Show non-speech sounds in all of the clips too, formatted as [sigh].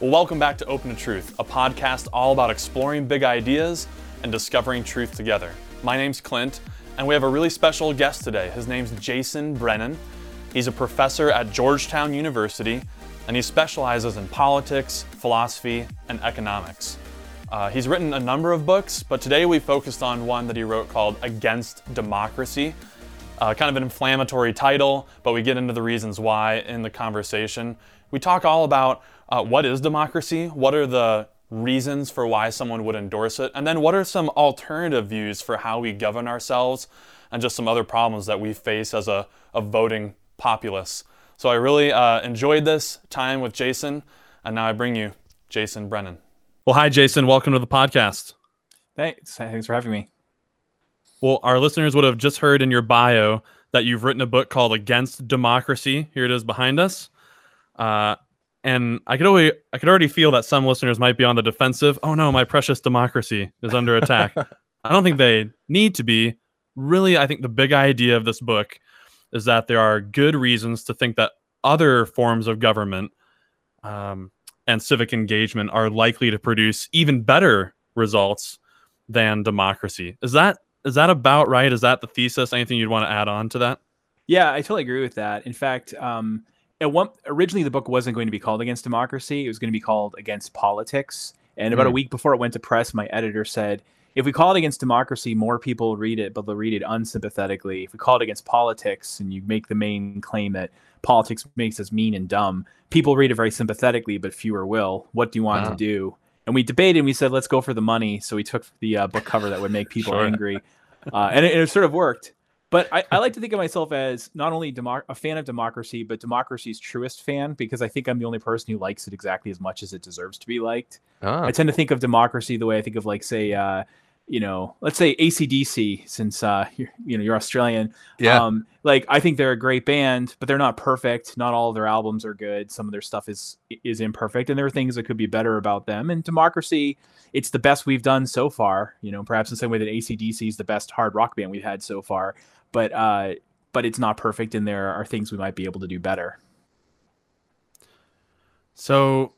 Well, welcome back to Open to Truth, a podcast all about exploring big ideas and discovering truth together. My name's Clint, and we have a really special guest today. His name's Jason Brennan. He's a professor at Georgetown University, and he specializes in politics, philosophy, and economics. Uh, he's written a number of books, but today we focused on one that he wrote called Against Democracy. Uh, kind of an inflammatory title, but we get into the reasons why in the conversation. We talk all about uh, what is democracy, what are the reasons for why someone would endorse it, and then what are some alternative views for how we govern ourselves, and just some other problems that we face as a, a voting populace. So I really uh, enjoyed this time with Jason, and now I bring you Jason Brennan. Well, hi, Jason. Welcome to the podcast. Thanks. Thanks for having me. Well, our listeners would have just heard in your bio that you've written a book called Against Democracy. Here it is behind us. Uh, and I could already, I could already feel that some listeners might be on the defensive. Oh no, my precious democracy is under attack. [laughs] I don't think they need to be. Really, I think the big idea of this book is that there are good reasons to think that other forms of government um, and civic engagement are likely to produce even better results than democracy. Is that is that about right? Is that the thesis? Anything you'd want to add on to that? Yeah, I totally agree with that. In fact, um, at one originally the book wasn't going to be called Against Democracy. It was going to be called Against Politics. And about mm. a week before it went to press, my editor said, if we call it against democracy, more people read it, but they'll read it unsympathetically. If we call it against politics and you make the main claim that politics makes us mean and dumb, people read it very sympathetically, but fewer will. What do you want wow. to do? And we debated and we said, let's go for the money. So we took the uh, book cover that would make people sure. angry. Uh, and, it, and, it, sort of worked. But I, I, like to think of myself as not only a fan of democracy, but democracy's truest fan because I think I'm the only person who likes it exactly as much as it deserves to be liked. Ah. I tend to think of democracy the way I think of, like, say, uh, you know, let's say AC/DC, since uh, you're, you know you're Australian. Yeah. Um, like I think they're a great band, but they're not perfect. Not all of their albums are good. Some of their stuff is is imperfect, and there are things that could be better about them. And Democracy, it's the best we've done so far. You know, perhaps in the same way that AC/DC is the best hard rock band we've had so far. But uh, but it's not perfect, and there are things we might be able to do better. So,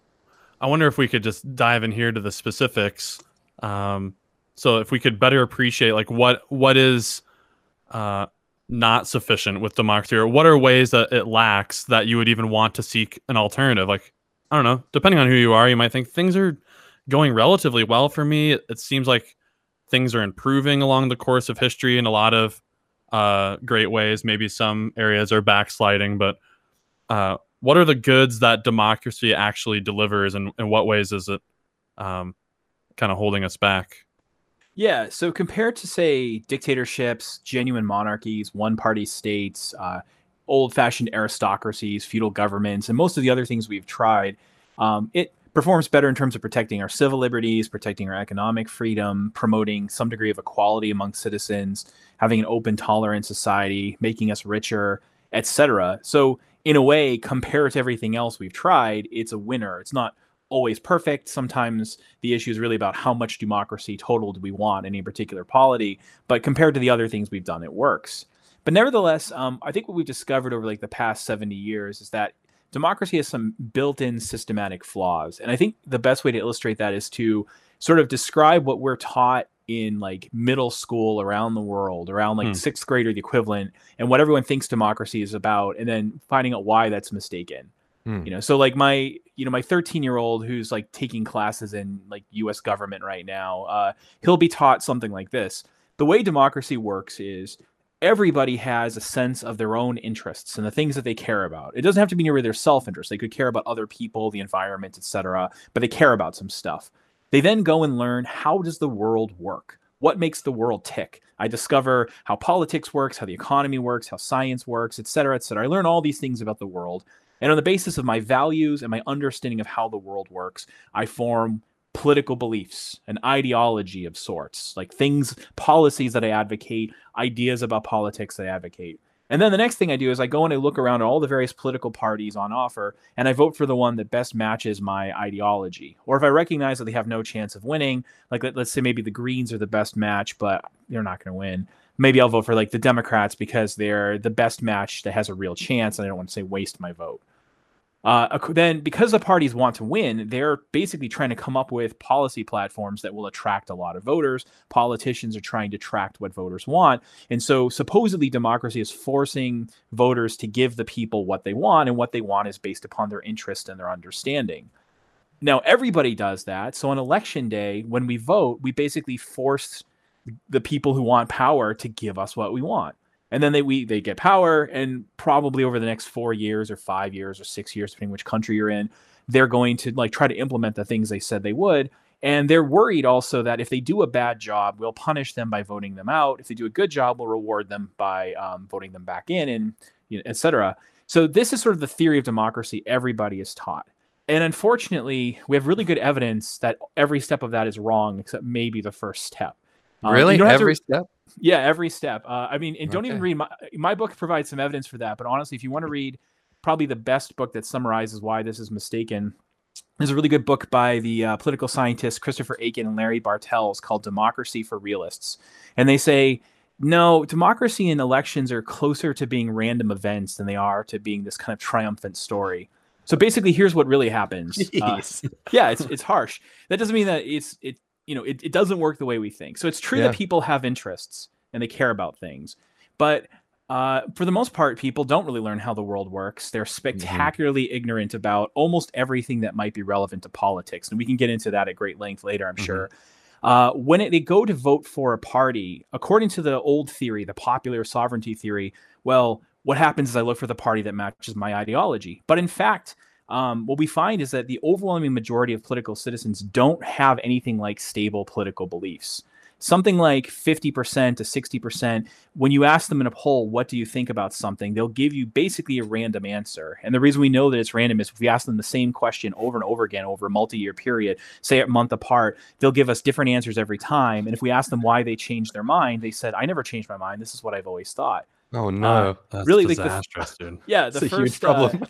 I wonder if we could just dive in here to the specifics. Um, so if we could better appreciate like what what is uh, not sufficient with democracy, or what are ways that it lacks that you would even want to seek an alternative? Like I don't know, depending on who you are, you might think things are going relatively well for me. It, it seems like things are improving along the course of history in a lot of uh, great ways. Maybe some areas are backsliding, but uh, what are the goods that democracy actually delivers, and in what ways is it um, kind of holding us back? Yeah. So compared to say dictatorships, genuine monarchies, one-party states, uh, old-fashioned aristocracies, feudal governments, and most of the other things we've tried, um, it performs better in terms of protecting our civil liberties, protecting our economic freedom, promoting some degree of equality among citizens, having an open, tolerant society, making us richer, etc. So in a way, compared to everything else we've tried, it's a winner. It's not always perfect. Sometimes the issue is really about how much democracy total do we want in a particular polity. But compared to the other things we've done, it works. But nevertheless, um, I think what we've discovered over like the past 70 years is that democracy has some built-in systematic flaws. And I think the best way to illustrate that is to sort of describe what we're taught in like middle school around the world, around like hmm. sixth grade or the equivalent, and what everyone thinks democracy is about, and then finding out why that's mistaken. Hmm. You know, so like my you know my 13 year old who's like taking classes in like U.S. government right now, uh, he'll be taught something like this. The way democracy works is everybody has a sense of their own interests and the things that they care about. It doesn't have to be near their self interest. They could care about other people, the environment, etc. But they care about some stuff. They then go and learn how does the world work? What makes the world tick? I discover how politics works, how the economy works, how science works, etc., etc. I learn all these things about the world and on the basis of my values and my understanding of how the world works, I form political beliefs, an ideology of sorts, like things, policies that I advocate, ideas about politics that I advocate. And then the next thing I do is I go and I look around at all the various political parties on offer and I vote for the one that best matches my ideology. Or if I recognize that they have no chance of winning, like let, us say maybe the Greens are the best match, but they're not going to win. Maybe I'll vote for like the Democrats because they're the best match that has a real chance and I don't want to say waste my vote. Uh, then, because the parties want to win, they're basically trying to come up with policy platforms that will attract a lot of voters. Politicians are trying to attract what voters want. And so, supposedly, democracy is forcing voters to give the people what they want, and what they want is based upon their interest and their understanding. Now, everybody does that. So, on election day, when we vote, we basically force the people who want power to give us what we want and then they we they get power and probably over the next four years or five years or six years depending which country you're in they're going to like try to implement the things they said they would. And they're worried also that if they do a bad job we'll punish them by voting them out. If they do a good job we'll reward them by um, voting them back in and you know, etc so this is sort of the theory of democracy everybody is taught. And unfortunately we have really good evidence that every step of that is wrong except maybe the first step. Um, really? every to, step yeah, every step. Uh, I mean, and don't even read my my book provides some evidence for that. But honestly, if you want to read probably the best book that summarizes why this is mistaken, there's a really good book by the uh, political scientists Christopher Achen and Larry Bartels called "Democracy for Realists," and they say. No, democracy and elections are closer to being random events than they are to being this kind of triumphant story. So basically, here's what really happens. Uh, [laughs] yeah, it's it's harsh. That doesn't mean that it's it you know, it, it doesn't work the way we think. So it's true yeah. that people have interests and they care about things, but uh, for the most part, people don't really learn how the world works. They're mm-hmm. spectacularly mm-hmm. ignorant about almost everything that might be relevant to politics, and we can get into that at great length later, I'm mm-hmm. sure. Uh, when it, they go to vote for a party, according to the old theory, the popular sovereignty theory, well, what happens is I look for the party that matches my ideology. But in fact, um, what we find is that the overwhelming majority of political citizens don't have anything like stable political beliefs. Something like 50% to 60%, when you ask them in a poll, what do you think about something, they'll give you basically a random answer. And the reason we know that it's random is if we ask them the same question over and over again over a multi year period, say a month apart, they'll give us different answers every time. And if we ask them why they changed their mind, they said, I never changed my mind. This is what I've always thought. Oh, no. Uh, really, disastrous, like the, dude. Yeah, the That's first problem. Uh,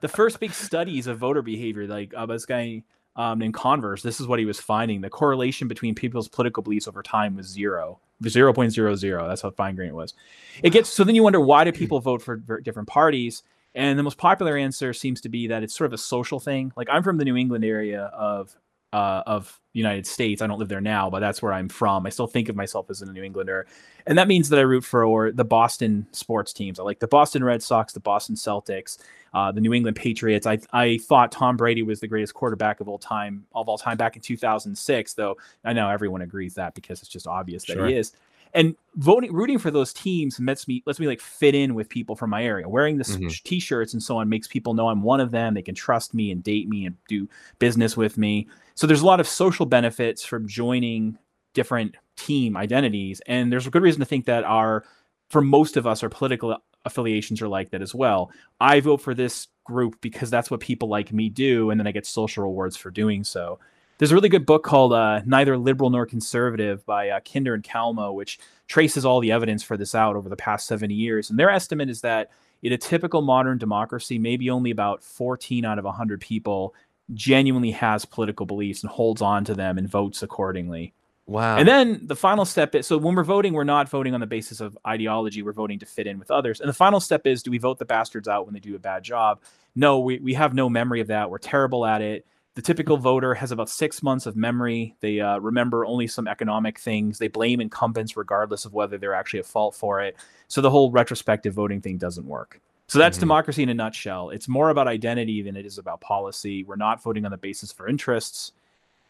the first big studies of voter behavior, like uh, this guy um, named Converse, this is what he was finding. The correlation between people's political beliefs over time was zero, 0.00. That's how fine grained it was. It gets so then you wonder why do people vote for different parties? And the most popular answer seems to be that it's sort of a social thing. Like I'm from the New England area of uh, of United States. I don't live there now, but that's where I'm from. I still think of myself as a New Englander, and that means that I root for the Boston sports teams. I like the Boston Red Sox, the Boston Celtics, uh, the New England Patriots. I I thought Tom Brady was the greatest quarterback of all time of all time back in 2006, though I know everyone agrees that because it's just obvious that sure. he is and voting rooting for those teams lets me lets me like fit in with people from my area. Wearing the mm-hmm. t-shirts and so on makes people know i'm one of them. They can trust me and date me and do business with me. So there's a lot of social benefits from joining different team identities. And there's a good reason to think that our for most of us our political affiliations are like that as well. I vote for this group because that's what people like me do and then i get social rewards for doing so there's a really good book called uh, Neither Liberal Nor Conservative by uh, Kinder and Kalmoe, which traces all the evidence for this out over the past 70 years. And their estimate is that in a typical modern democracy, maybe only about 14 out of 100 people genuinely has political beliefs and holds on to them and votes accordingly. Wow. And then the final step is so when we're voting, we're not voting on the basis of ideology, we're voting to fit in with others. And the final step is do we vote the bastards out when they do a bad job? No, we, we have no memory of that. We're terrible at it. The typical voter has about six months of memory. They uh, remember only some economic things. They blame incumbents regardless of whether they're actually at fault for it. So the whole retrospective voting thing doesn't work. So that's mm-hmm. democracy in a nutshell. It's more about identity than it is about policy. We're not voting on the basis for interests.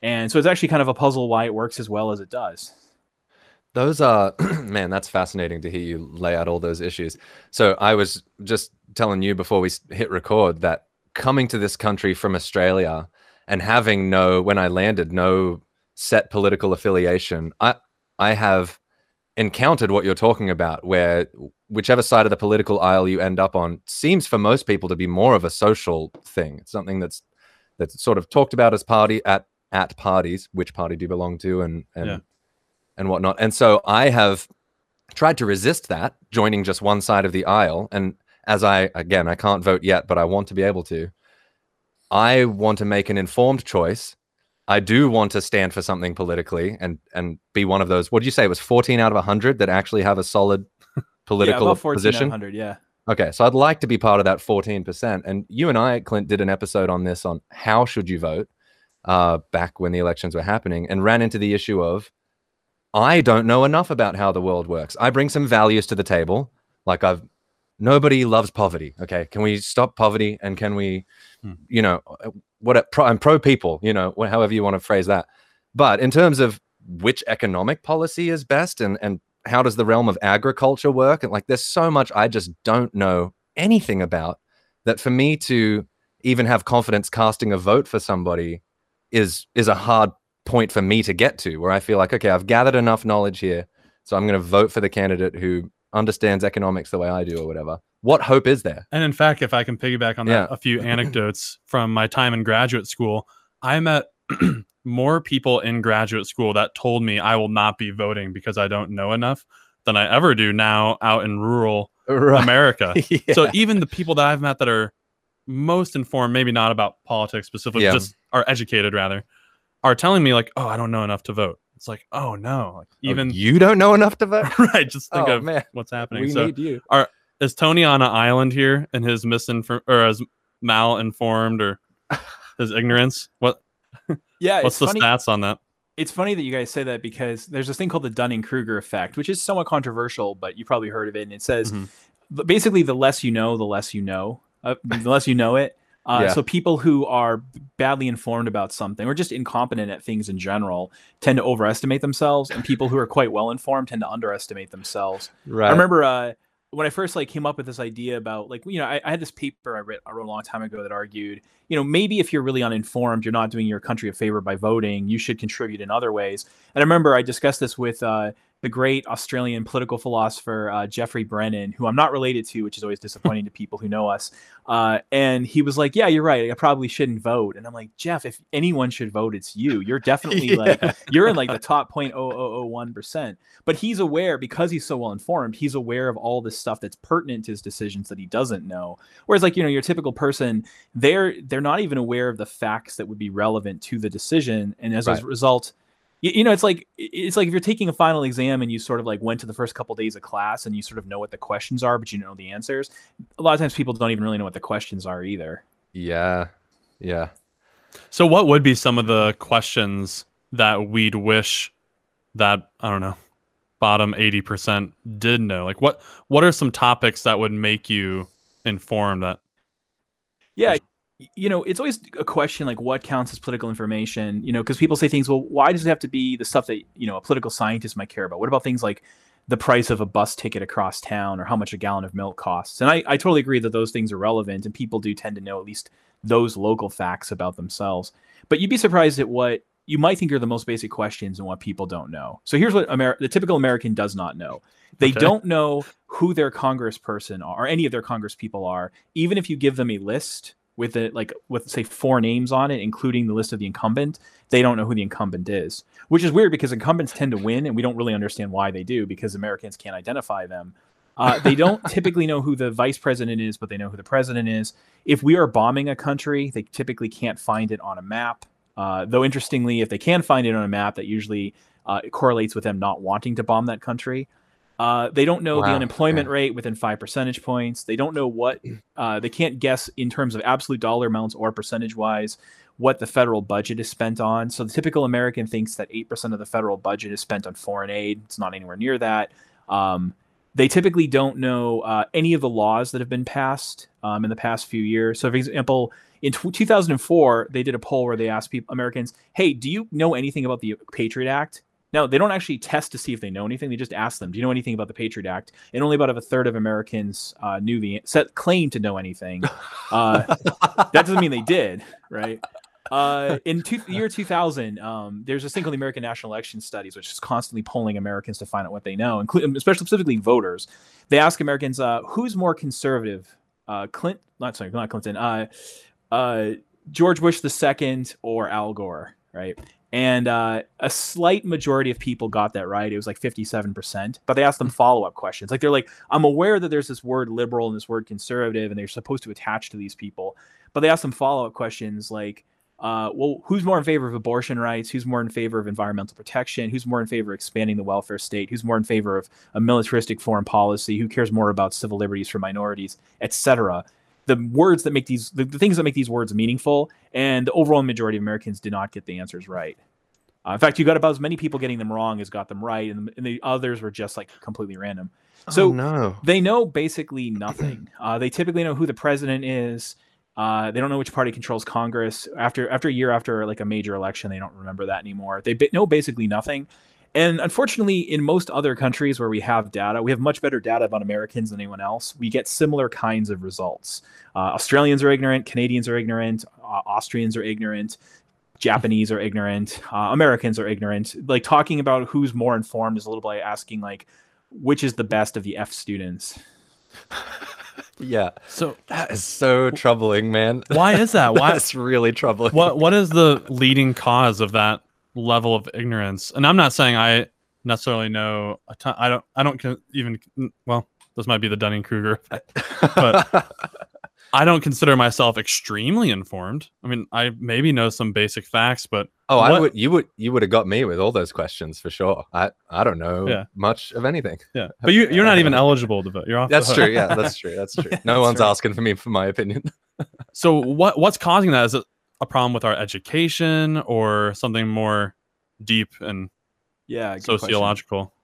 And so it's actually kind of a puzzle why it works as well as it does. Those are, [clears throat] man, that's fascinating to hear you lay out all those issues. So I was just telling you before we hit record that coming to this country from Australia, and having no when I landed no set political affiliation, I I have encountered what you're talking about, where whichever side of the political aisle you end up on seems for most people to be more of a social thing. It's something that's that's sort of talked about as party at at parties, which party do you belong to, and and yeah. and whatnot. And so I have tried to resist that, joining just one side of the aisle. And as I again, I can't vote yet, but I want to be able to. I want to make an informed choice. I do want to stand for something politically and and be one of those. What did you say? It was 14 out of 100 that actually have a solid [laughs] political yeah, 14 position. 100, yeah. Okay, so I'd like to be part of that 14%. And you and I, Clint, did an episode on this on how should you vote uh, back when the elections were happening and ran into the issue of I don't know enough about how the world works. I bring some values to the table. Like I've nobody loves poverty. Okay, can we stop poverty and can we, hmm. you know, what pro, I'm pro people. You know, however you want to phrase that. But in terms of which economic policy is best and and how does the realm of agriculture work and like there's so much I just don't know anything about that for me to even have confidence casting a vote for somebody is is a hard point for me to get to where I feel like, okay, I've gathered enough knowledge here. So I'm going to vote for the candidate who understands economics the way I do or whatever. What hope is there? And in fact, if I can piggyback on that, yeah. a few [laughs] anecdotes from my time in graduate school, I met [clears throat] more people in graduate school that told me I will not be voting because I don't know enough than I ever do now out in rural right. America. [laughs] yeah. So even the people that I've met that are most informed, maybe not about politics specifically, yeah. just are educated rather, are telling me like, "Oh, I don't know enough to vote." It's like, "Oh no!" Like, oh, even oh, you don't know enough to vote, [laughs] right? Just think oh, of man. what's happening. We so need you. Are is Tony on an island here and his misinformed or as malinformed or [laughs] his ignorance? What? [laughs] Yeah, what's the funny. stats on that? It's funny that you guys say that because there's this thing called the Dunning Kruger effect, which is somewhat controversial, but you probably heard of it. And it says mm-hmm. basically the less you know, the less you know. Uh, the less you know it, uh, yeah. So people who are badly informed about something or just incompetent at things in general tend to overestimate themselves, and people who are quite well informed tend to underestimate themselves. Right. I remember uh, when I first like came up with this idea about like you know I, I had this paper I, read, I wrote a long time ago that argued you know maybe if you're really uninformed, you're not doing your country a favor by voting. You should contribute in other ways. And I remember I discussed this with uh, the great Australian political philosopher uh, Geoffrey Brennan, who I'm not related to, which is always disappointing to people who know us. Uh, and he was like, "Yeah, you're right. I probably shouldn't vote." And I'm like, "Jeff, if anyone should vote, it's you. You're [laughs] definitely yeah. like you're in like the top 0.0001 percent." But he's aware because he's so well informed. He's aware of all this stuff that's pertinent to his decisions that he doesn't know. Whereas, like you know, your typical person, they're they're not even aware of the facts that would be relevant to the decision, and as right. a result you, you, know it's like it's like if you're taking a final exam and you sort of like went to the first couple days of class and you sort of know what the questions are but you know the answers a lot of times people don't even really know what the questions are either. Yeah. Yeah. So what would be some of the questions that we'd wish that i don't know bottom 80% did know? Like what what are some topics that would make you informed that yeah you know, it's always a question like what counts as political information, you know, because people say things, well, why does it have to be the stuff that, you know, a political scientist might care about? What about things like the price of a bus ticket across town or how much a gallon of milk costs? And I, I totally agree that those things are relevant and people do tend to know at least those local facts about themselves. But you'd be surprised at what you might think are the most basic questions and what people don't know. So here's what Amer- the typical American does not know. They okay. don't know who their congressperson are, or any of their congresspeople are, even if you give them a list with it like with say four names on it including the list of the incumbent they don't know who the incumbent is which is weird because incumbents tend to win and we don't really understand why they do because americans can't identify them. Uh, they don't [laughs] typically know who the vice president is but they know who the president is. If we are bombing a country they typically can't find it on a map. Uh, though interestingly if they can find it on a map that usually uh, correlates with them not wanting to bomb that country uh, they don't know wow. the unemployment okay. rate within five percentage points. They don't know what uh, they can't guess in terms of absolute dollar amounts or percentage wise what the federal budget is spent on. So the typical American thinks that eight percent of the federal budget is spent on foreign aid. It's not anywhere near that. Um, they typically don't know uh, any of the laws that have been passed um, in the past few years. So, for example, in t- 2004, they did a poll where they asked people, Americans, "Hey, do you know anything about the Patriot Act?" Now, they don't actually test to see if they know anything. They just ask them, "Do you know anything about the Patriot Act?" And only about a third of Americans uh, knew the set claim to know anything. [laughs] Uh, that doesn't mean they did, right? Uh, in two, year 2000, um, there's this thing called the American National Election Studies, which is constantly polling Americans to find out what they know, including especially specifically voters. They ask Americans, uh, "Who's more conservative, uh, Clint? Not sorry, not Clinton. Uh, uh, George Bush II or Al Gore?" Right? And uh, a slight majority of people got that right. It was like 57%. But they asked them hmm. follow up questions. Like they're like, I'm aware that there's this word liberal and this word conservative, and they're supposed to attach to these people. But they asked them follow up questions like, uh, well, who's more in favor of abortion rights? Who's more in favor of environmental protection? Who's more in favor of expanding the welfare state? Who's more in favor of a militaristic foreign policy? Who cares more about civil liberties for minorities, etc.? The words that make these, the, the, things that make these words meaningful, and the overall majority of Americans did not get the answers right. Uh, in fact, you got about as many people getting them wrong as got them right, and, and the others were just like completely random. So oh, no. they know basically nothing. [clears throat] Uh, they typically know who the president is. Uh, they don't know which party controls Congress. After after a year after like a major election, they don't remember that anymore. They know basically nothing. And unfortunately, in most other countries where we have data, we have much better data about Americans than anyone else. We get similar kinds of results. Uh, Australians are ignorant, Canadians are ignorant, uh, Austrians are ignorant, Japanese are ignorant, uh, Americans are ignorant. Like talking about who's more informed is a little bit like asking like which is the best of the F students. [laughs] yeah. So that is so troubling, man. Why is that? Why? [laughs] That's really troubling. What What is the leading cause of that level of ignorance? And I'm not saying I necessarily know a ton. I don't. I don't even. Well, this might be the Dunning Kruger, but [laughs] I don't consider myself extremely informed. I mean, I maybe know some basic facts, but oh, what... I would you would you would have got me with all those questions for sure. I I don't know yeah. much of anything. Yeah, but you you're not even eligible to vote. You're off. That's true. Yeah, that's true. That's true. [laughs] No one's right. asking for me for my opinion. so what what's causing that? Is it a problem with our education or something more deep and yeah sociological? Question.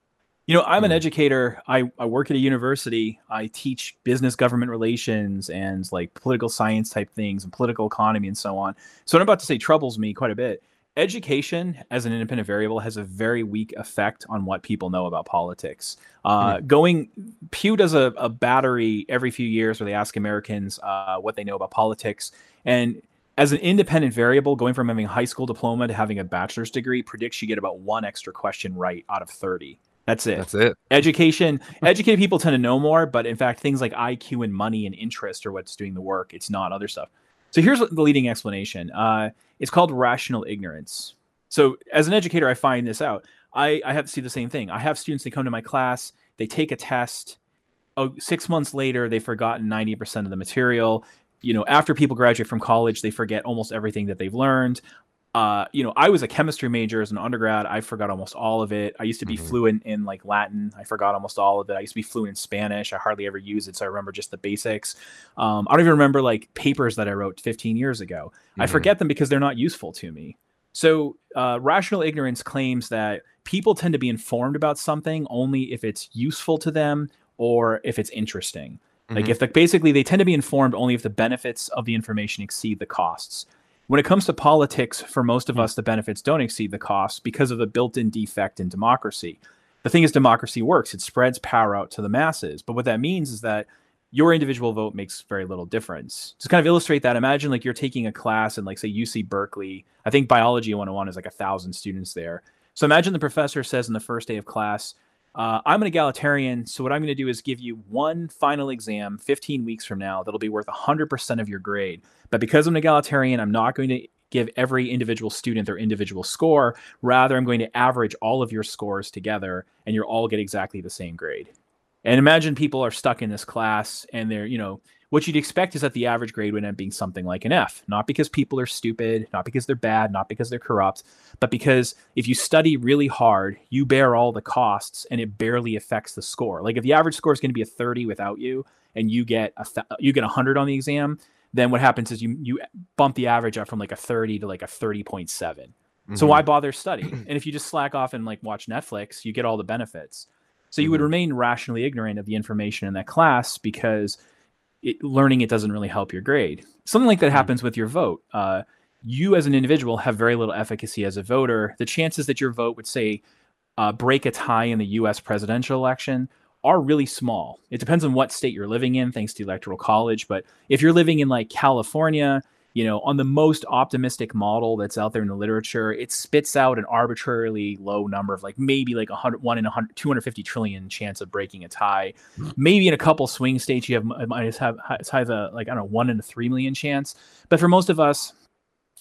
You know, I'm an hmm. educator. I, I work at a university. I teach business government relations and like political science type things and political economy and so on. So what I'm about to say troubles me quite a bit. Education as an independent variable has a very weak effect on what people know about politics. Uh, mm-hmm. Going, Pew does a, a, battery every few years where they ask Americans uh, what they know about politics. And as an independent variable, going from having a high school diploma to having a bachelor's degree predicts you get about one extra question right out of 30. That's it. That's it. Education, [laughs] educated people tend to know more, but in fact, things like IQ and money and interest are what's doing the work. It's not other stuff. So here's the leading explanation. Uh, it's called rational ignorance. So as an educator, I find this out. I, I have to see the same thing. I have students that come to my class, they take a test. Oh, six months later, they've forgotten 90% of the material. You know, after people graduate from college, they forget almost everything that they've learned uh, you know, I was a chemistry major as an undergrad. I forgot almost all of it. I used to be mm-hmm. fluent in like Latin. I forgot almost all of it. I used to be fluent in Spanish. I hardly ever use it, so I remember just the basics. Um, I don't even remember like papers that I wrote 15 years ago. Mm-hmm. I forget them because they're not useful to me. So, uh, rational ignorance claims that people tend to be informed about something only if it's useful to them or if it's interesting. Mm-hmm. Like if the, basically they tend to be informed only if the benefits of the information exceed the costs. When it comes to politics, for most of hmm. us, the benefits don't exceed the costs because of the built in defect in democracy. The thing is, democracy works, it spreads power out to the masses. But what that means is that your individual vote makes very little difference. To kind of illustrate that, imagine like you're taking a class in like say UC Berkeley. I think biology 101 is like a thousand students there. So imagine the professor says in the first day of class, uh, I'm an egalitarian, so what I'm going to do is give you one final exam 15 weeks from now that'll be worth 100% of your grade. But because I'm an egalitarian, I'm not going to give every individual student their individual score. Rather, I'm going to average all of your scores together, and you'll all get exactly the same grade. And imagine people are stuck in this class and they're, you know, what you'd expect is that the average grade would end up being something like an F, not because people are stupid, not because they're bad, not because they're corrupt, but because if you study really hard, you bear all the costs and it barely affects the score. Like if the average score is going to be a 30 without you and you get a th- you get 100 on the exam, then what happens is you you bump the average up from like a 30 to like a 30.7. Mm-hmm. So why bother studying? [clears throat] And if you just slack off and like watch Netflix, you get all the benefits. So you mm-hmm. would remain rationally ignorant of the information in that class because it, learning it doesn't really help your grade. Something like that mm-hmm. happens with your vote. Uh, you as an individual have very little efficacy as a voter. The chances that your vote would say uh, break a tie in the U.S. presidential election are really small. It depends on what state you're living in, thanks to the electoral college. But if you're living in like California, you know, on the most optimistic model that's out there in the literature, it spits out an arbitrarily low number of like maybe like 100, 1 in 100, 250 trillion chance of breaking a tie. Hmm. Maybe in a couple swing states, you have might have it's have a like I don't know one in a three million chance. But for most of us,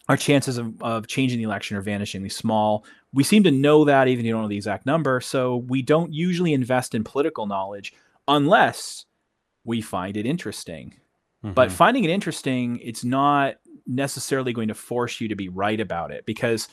our chances of, of changing the election are vanishingly small. We seem to know that even if you don't know the exact number. So we don't usually invest in political knowledge unless we find it interesting. Mm-hmm. But finding it interesting, it's not necessarily going to force you to be right about it because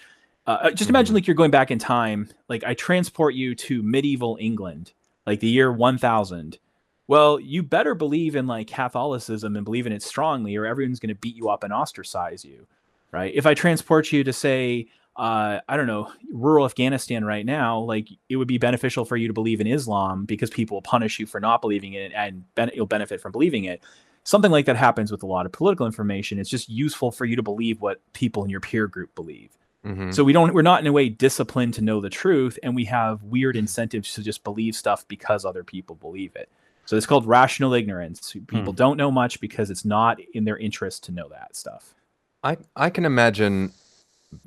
uh, just imagine mm-hmm. like you're going back in time like i transport you to medieval england like the year 1000 well you better believe in like catholicism and believe in it strongly or everyone's going to beat you up and ostracize you right if i transport you to say uh, I don't know, rural Afghanistan right now, like it would be beneficial for you to believe in Islam because people will punish you for not believing it and ben- you'll benefit from believing it. Something like that happens with a lot of political information. It's just useful for you to believe what people in your peer group believe. Mm-hmm. So we don't, we're not in a way disciplined to know the truth, and we have weird incentives to just believe stuff because other people believe it. So it's called rational ignorance. People hmm. don't know much because it's not in their interest to know that stuff. I I can imagine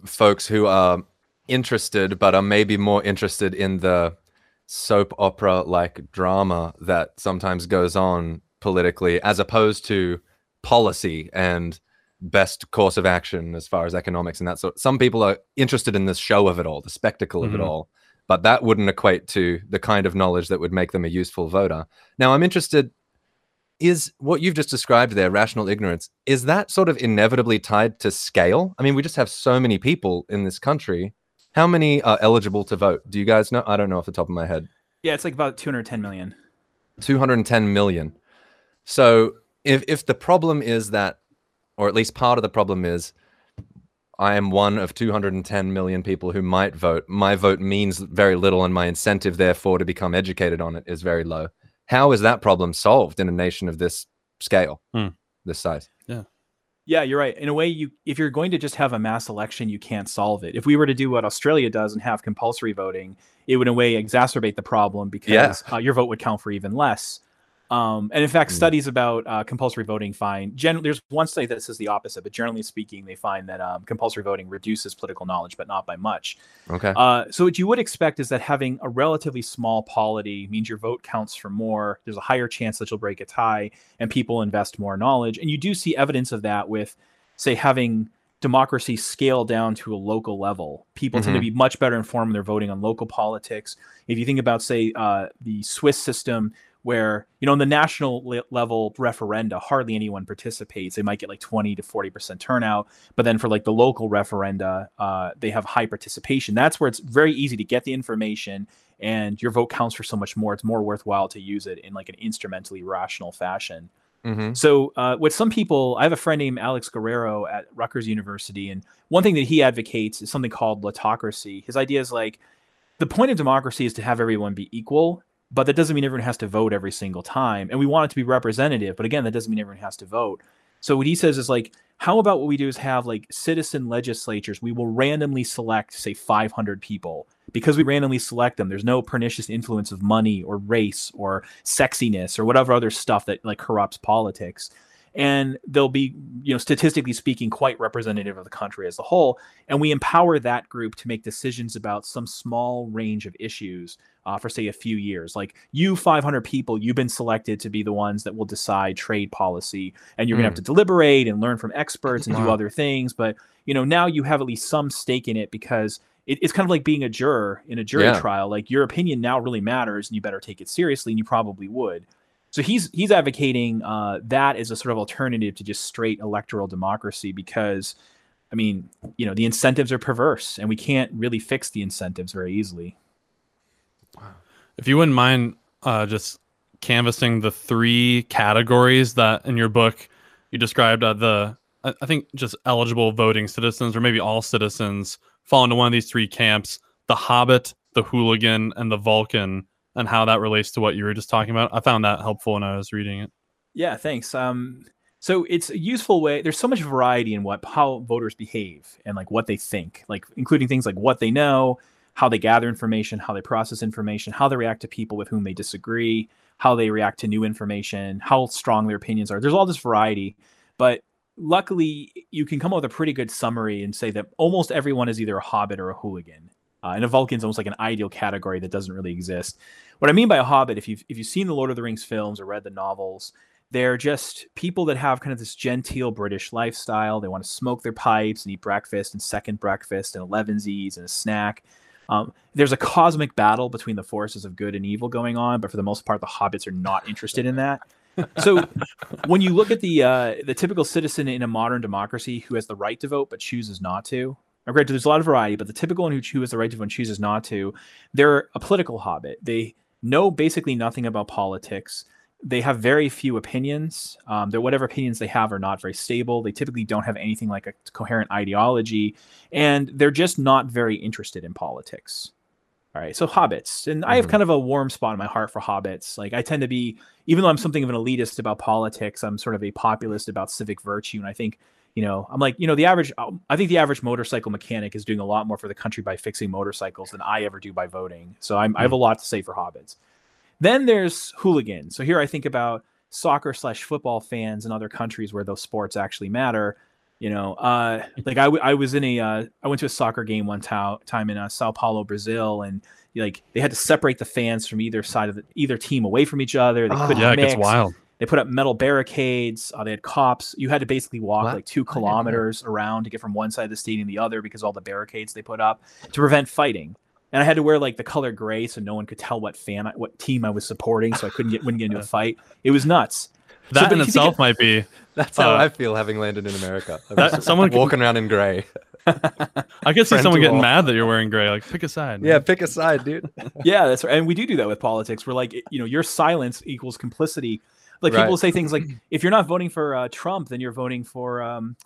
folks who are interested, but are maybe more interested in the soap opera like drama that sometimes goes on politically, as opposed to policy and best course of action as far as economics and that sort. Some people are interested in the show of it all, the spectacle of mm-hmm. it all, but that wouldn't equate to the kind of knowledge that would make them a useful voter. Now, I'm interested is what you've just described there, rational ignorance, is that sort of inevitably tied to scale? I mean, we just have so many people in this country. How many are eligible to vote? Do you guys know? I don't know off the top of my head. Yeah, it's like about 210 million. 210 million. So if if the problem is that, or at least part of the problem is, I am one of 210 million people who might vote. My vote means very little, and my incentive, therefore, to become educated on it is very low how is that problem solved in a nation of this scale, hmm. this size? Yeah. Yeah, you're right. In a way, you if you're going to just have a mass election, you can't solve it. If we were to do what Australia does and have compulsory voting, it would in a way exacerbate the problem because yeah. uh, your vote would count for even less. Um, and in fact, mm. studies about uh, compulsory voting find generally there's one study that says the opposite, but generally speaking, they find that um, compulsory voting reduces political knowledge, but not by much. Okay. Uh, so what you would expect is that having a relatively small polity means your vote counts for more. There's a higher chance that you'll break a tie, and people invest more knowledge. And you do see evidence of that with, say, having democracy scale down to a local level. People mm-hmm. tend to mm-hmm. be much better informed when they're voting on local politics. If you think about, say, uh, the Swiss system, where you know in the national level referenda hardly anyone participates. They might get like 20 to 40 percent turnout but then for like the local referenda uh, they have high participation. That's where it's very easy to get the information and your vote counts for so much more. It's more worthwhile to use it in like an instrumentally rational fashion. Mm-hmm. so uh, what some people i have a friend named alex guerrero at rutgers university and one thing that he advocates is something called lottocracy his idea is like the point of democracy is to have everyone be equal but that doesn't mean everyone has to vote every single time. And we want it to be representative, but again, that doesn't mean everyone has to vote. So what he says is like, how about what we do is have like citizen legislatures? We will randomly select, say, 500 people because we randomly select them. There's no pernicious influence of money or race or sexiness or whatever other stuff that like corrupts politics and they'll be you know statistically speaking quite representative of the country as a whole and we empower that group to make decisions about some small range of issues uh, for say a few years like you 500 people you've been selected to be the ones that will decide trade policy and you're mm. going to have to deliberate and learn from experts and wow. do other things but you know now you have at least some stake in it because it's kind of like being a juror in a jury yeah. trial like your opinion now really matters and you better take it seriously and you probably would so he's he's advocating uh, that as a sort of alternative to just straight electoral democracy because, I mean, you know, the incentives are perverse, and we can't really fix the incentives very easily. If you wouldn't mind, uh, just canvassing the three categories that in your book you described uh, the I think just eligible voting citizens or maybe all citizens fall into one of these three camps: the Hobbit, the Hooligan, and the Vulcan and how that relates to what you were just talking about. I found that helpful when I was reading it. Yeah, thanks. Um, so it's a useful way. There's so much variety in what how voters behave and like what they think, like including things like what they know, how they gather information, how they process information, how they react to people with whom they disagree, how they react to new information, how strong their opinions are. There's all this variety, but luckily you can come up with a pretty good summary and say that almost everyone is either a hobbit or a hooligan. Uh, and a Vulcan's almost like an ideal category that doesn't really exist. What I mean by a Hobbit, if you've if you've seen the Lord of the Rings films or read the novels, they're just people that have kind of this genteel British lifestyle. They want to smoke their pipes and eat breakfast and second breakfast and elevensies and a snack. Um, there's a cosmic battle between the forces of good and evil going on, but for the most part, the hobbits are not interested in that. so when you look at the uh, the typical citizen in a modern democracy who has the right to vote but chooses not to, or granted, there's a lot of variety, but the typical one who has the right to vote and chooses not to, they're a political hobbit. They know basically nothing about politics. They have very few opinions. Um, their whatever opinions they have are not very stable. They typically don't have anything like a coherent ideology, and they're just not very interested in politics. All right, so hobbits, and mm-hmm. I have mm-hmm. kind of a warm spot in my heart for hobbits. Like I tend to be, even though I'm something of an elitist about politics, I'm sort of a populist about civic virtue, and I think, you know, I'm like, you know, the average, um, I think the average motorcycle mechanic is doing a lot more for the country by fixing motorcycles than I ever do by voting. So I'm, mm-hmm. I have a mm. lot to say for hobbits. Then there's hooligans. So here I think about soccer slash football fans in other countries where those sports actually matter you know uh [laughs] like I, w- I was in a uh, I went to a soccer game one time in uh, sao paulo brazil and like they had to separate the fans from either side of the, either team away from each other they oh, couldn't yeah mix. it gets wild they put up metal barricades uh, they had cops you had to basically walk what? like two kilometers around to get from one side of the stadium to the other because all the barricades they put up to prevent fighting and I had to wear like the color gray so no one could tell what fan, I, what team I was supporting, so I couldn't get wouldn't get into a [laughs] fight. It was nuts. That so, in itself it, might be [laughs] that's how uh, I feel having landed in America. [laughs] That, someone walking around in gray. I can see someone getting all. mad that you're wearing gray. Like, pick a side. Man. Yeah, pick a side, dude. yeah, that's right. And we do do that with politics. We're like, you know, your silence equals complicity. Like right. people say things like, [clears throat] if you're not voting for uh, Trump, then you're voting for, um,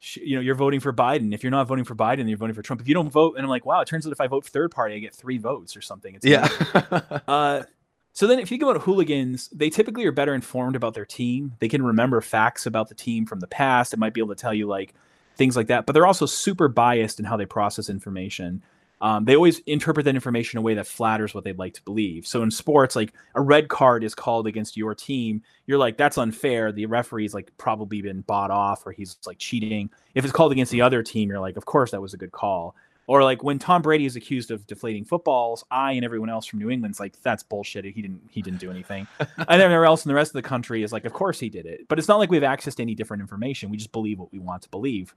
sh- you know, you're voting for Biden. If you're not voting for Biden, then you're voting for Trump. If you don't vote, and I'm like, wow, it turns out if I vote third party, I get three votes or something. It's yeah. [laughs] uh, so then, if you think about hooligans, they typically are better informed about their team. They can remember facts about the team from the past. It might be able to tell you like things like that. But they're also super biased in how they process information. Um, they always interpret that information in a way that flatters what they'd like to believe. So in sports, like a red card is called against your team, you're like, that's unfair. The referee's like probably been bought off or he's like cheating. If it's called against the other team, you're like, of course that was a good call. Or like when Tom Brady is accused of deflating footballs, I and everyone else from New England's like that's bullshit. He didn't he didn't do anything. [laughs] and everyone else in the rest of the country is like, of course he did it. But it's not like we have access to any different information. We just believe what we want to believe.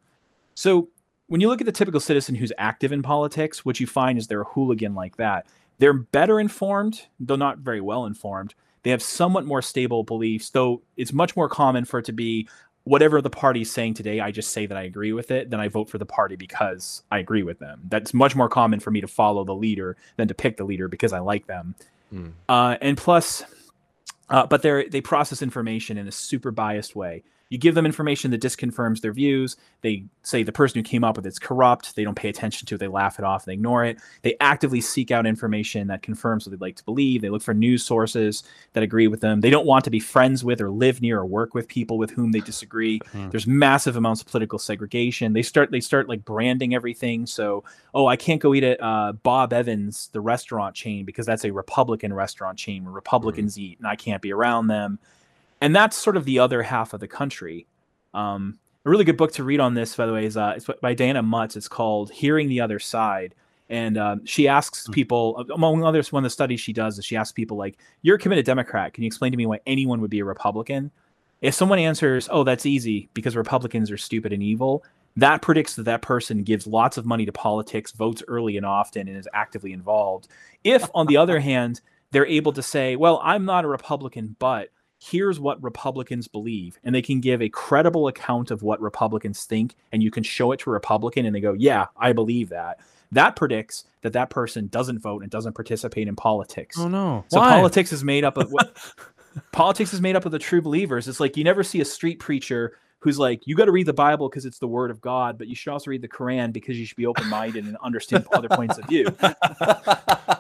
So when you look at the typical citizen who's active in politics, what you find is they're a hooligan like that. They're better informed, though not very well informed. They have somewhat more stable beliefs, though it's much more common for it to be whatever the party's saying today, I just say that I agree with it, then I vote for the party because I agree with them. That's much more common for me to follow the leader than to pick the leader because I like them. Mm. Uh, and plus, uh, but they they process information in a super biased way. You give them information that disconfirms their views. They say the person who came up with it's corrupt. They don't pay attention to it. They laugh it off. They ignore it. They actively seek out information that confirms what they'd like to believe. They look for news sources that agree with them. They don't want to be friends with or live near or work with people with whom they disagree. Mm. There's massive amounts of political segregation. They start they start like branding everything. So, oh, I can't go eat at uh, Bob Evans, the restaurant chain, because that's a Republican restaurant chain where Republicans mm. eat, and I can't be around them and that's sort of the other half of the country. Um, a really good book to read on this, by the way, is uh, it's by Diana Mutz. It's called "Hearing the Other Side," and um, she asks hmm. people, among others, one of the studies she does is she asks people like, "You're a committed Democrat. Can you explain to me why anyone would be a Republican?" If someone answers, "Oh, that's easy because Republicans are stupid and evil," that predicts that that person gives lots of money to politics, votes early and often, and is actively involved. If, on the other [laughs] hand, they're able to say, "Well, I'm not a Republican, but," here's what Republicans believe, and they can give a credible account of what Republicans think, and you can show it to a Republican, and they go, "Yeah, I believe that." That predicts that that person doesn't vote and doesn't participate in politics. Oh no! So Why? politics is made up of what? [laughs] politics is made up of the true believers. It's like you never see a street preacher who's like, you got to read the Bible because it's the word of God, but you should also read the Quran because you should be open minded and understand other points of view. [laughs]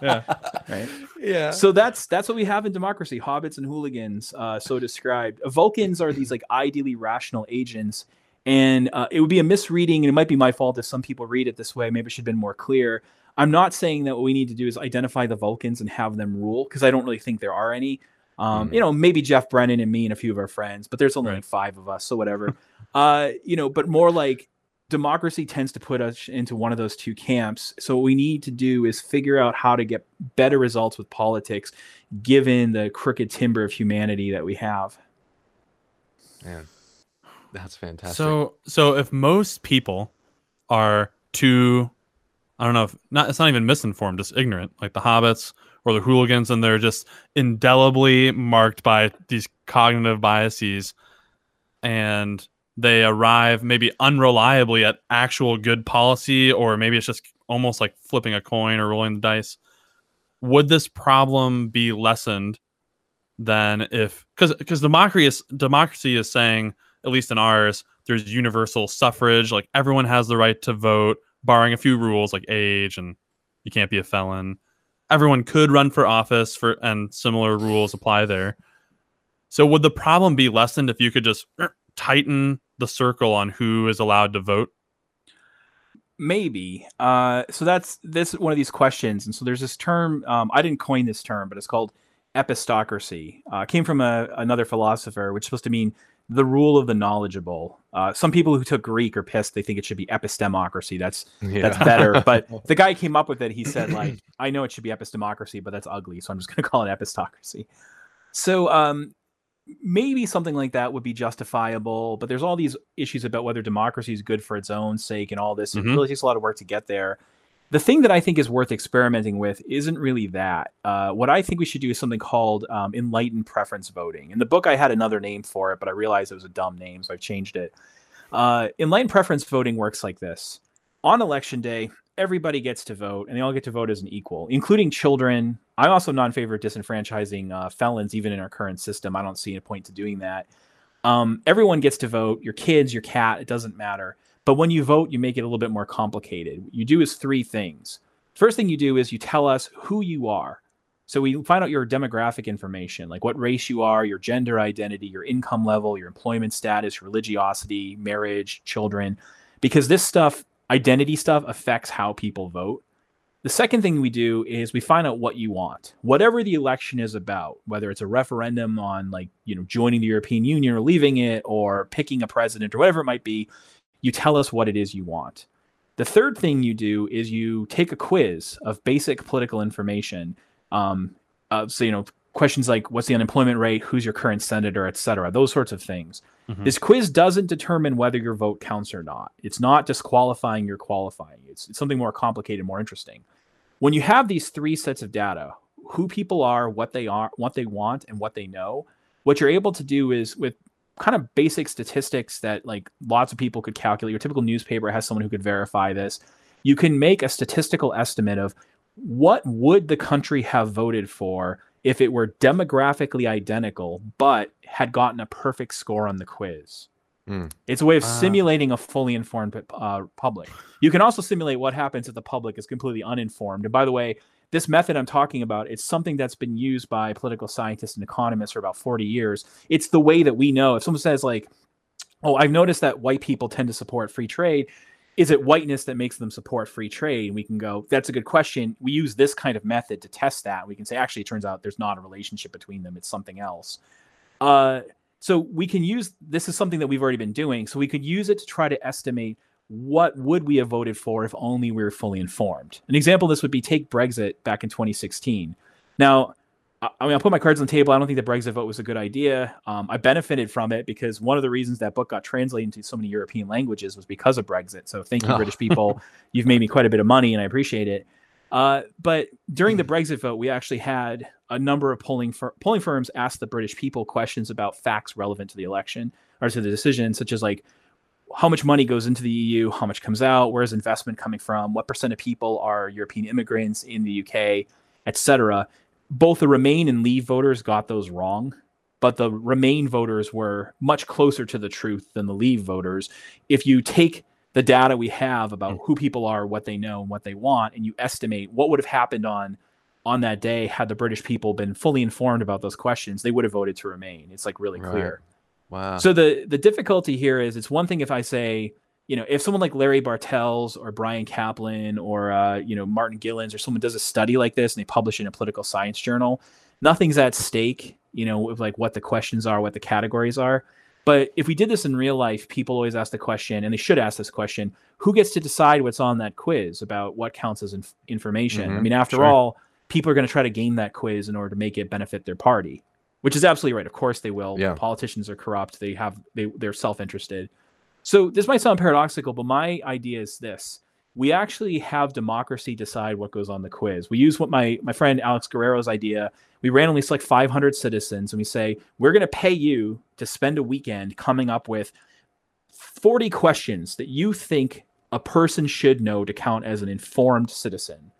yeah. [laughs] Right. Yeah. So that's that's what we have in democracy: hobbits and hooligans, uh, so described. Vulcans are these like ideally rational agents. And uh, it would be a misreading, and it might be my fault if some people read it this way. Maybe it should have been more clear. I'm not saying that what we need to do is identify the Vulcans and have them rule, because I don't really think there are any. Um, mm. You know, maybe Jeff Brennan and me and a few of our friends, but there's only right. like five of us, so whatever. [laughs] uh, you know, but more like democracy tends to put us into one of those two camps. So what we need to do is figure out how to get better results with politics, given the crooked timber of humanity that we have. Man, that's fantastic. So, so if most people are too, I don't know, if not, it's not even misinformed, just ignorant, like the hobbits or the hooligans, and they're just indelibly marked by these cognitive biases, and they arrive maybe unreliably at actual good policy, or maybe it's just almost like flipping a coin or rolling the dice. Would this problem be lessened than if because because democracy is democracy is saying at least in ours there's universal suffrage like everyone has the right to vote barring a few rules like age and you can't be a felon everyone could run for office for and similar rules apply there. So would the problem be lessened if you could just [clears throat] tighten the circle on who is allowed to vote? Maybe. Uh, so that's this one of these questions. And so there's this term um, i didn't coin this term but it's called epistocracy. Uh, came from a, another philosopher, which is supposed to mean the rule of the knowledgeable. Uh, some people who took Greek are pissed; they think it should be epistemocracy. That's yeah. that's better. [laughs] but the guy came up with it. He said, like, I know it should be epistemocracy, but that's ugly, so I'm just going [laughs] to call it epistocracy. So um, maybe something like that would be justifiable. But there's all these issues about whether democracy is good for its own sake and all this. Mm-hmm. It really takes a lot of work to get there the thing that I think is worth experimenting with isn't really that. Uh, what I think we should do is something called um, enlightened preference voting. In the book, I had another name for it, but I realized it was a dumb name, so I've changed it. Uh, enlightened preference voting works like this: on election day, everybody gets to vote, and they all get to vote as an equal, including children. I'm also not in favor of disenfranchising uh, felons, even in our current system. I don't see a point to doing that. Um, everyone gets to vote. Your kids, your cat, it doesn't matter but when you vote, you make it a little bit more complicated. What You do is three things. First thing you do is you tell us who you are. So we find out your demographic information, like what race you are, your gender identity, your income level, your employment status, religiosity, marriage, children, because this stuff, identity stuff, affects how people vote. The second thing we do is we find out what you want. Whatever the election is about, whether it's a referendum on like, you know, joining the European Union or leaving it or picking a president or whatever it might be, you tell us what it is you want. The third thing you do is you take a quiz of basic political information. Um, uh, so, you know, questions like what's the unemployment rate, who's your current senator, et cetera, those sorts of things. Mm-hmm. This quiz doesn't determine whether your vote counts or not. It's not disqualifying your qualifying, it's, it's something more complicated, more interesting. When you have these three sets of data, who people are, what they are, what they want, and what they know, what you're able to do is with kind of basic statistics that like lots of people could calculate. Your typical newspaper has someone who could verify this. You can make a statistical estimate of what would the country have voted for if it were demographically identical but had gotten a perfect score on the quiz. Mm. It's a way of uh, simulating a fully informed uh, public. You can also simulate what happens if the public is completely uninformed. And by the way, this method I'm talking about, it's something that's been used by political scientists and economists for about 40 years. It's the way that we know. If someone says like, "Oh, I've noticed that white people tend to support free trade," is it whiteness that makes them support free trade? And we can go, "That's a good question." We use this kind of method to test that. We can say, actually, it turns out there's not a relationship between them; it's something else. Uh, so we can use this is something that we've already been doing. So we could use it to try to estimate what would we have voted for if only we were fully informed? An example of this would be take Brexit back in 2016. Now, I mean, I'll put my cards on the table. I don't think the Brexit vote was a good idea. Um, I benefited from it because one of the reasons that book got translated into so many European languages was because of Brexit. So thank you, oh. British people. [laughs] You've made me quite a bit of money, and I appreciate it. Uh, but during the Brexit vote, we actually had a number of polling fir- polling firms ask the British people questions about facts relevant to the election or to the decision, such as like, how much money goes into the EU, how much comes out, where's investment coming from, what percent of people are European immigrants in the UK, etc. Both the Remain and Leave voters got those wrong, but the Remain voters were much closer to the truth than the Leave voters. If you take the data we have about who people are, what they know, and what they want, and you estimate what would have happened on on that day had the British people been fully informed about those questions, they would have voted to remain. It's like really right. clear. Wow. So the the difficulty here is it's one thing if I say, you know, if someone like Larry Bartels or Bryan Caplan or uh, you know Martin Gilens or someone does a study like this and they publish it in a political science journal, nothing's at stake. You know, with like what the questions are, what the categories are. But if we did this in real life, people always ask the question, and they should ask this question: Who gets to decide what's on that quiz about what counts as inf- information? Mm-hmm, I mean, after sure. all, people are going to try to game that quiz in order to make it benefit their party which is absolutely right. Of course they will. Yeah. Politicians are corrupt. They have they they're self-interested. So this might sound paradoxical, but my idea is this. we actually have democracy decide what goes on the quiz. We use what my my friend Alex Guerrero's idea. We randomly select 500 citizens and we say we're going to pay you to spend a weekend coming up with 40 questions that you think a person should know to count as an informed citizen.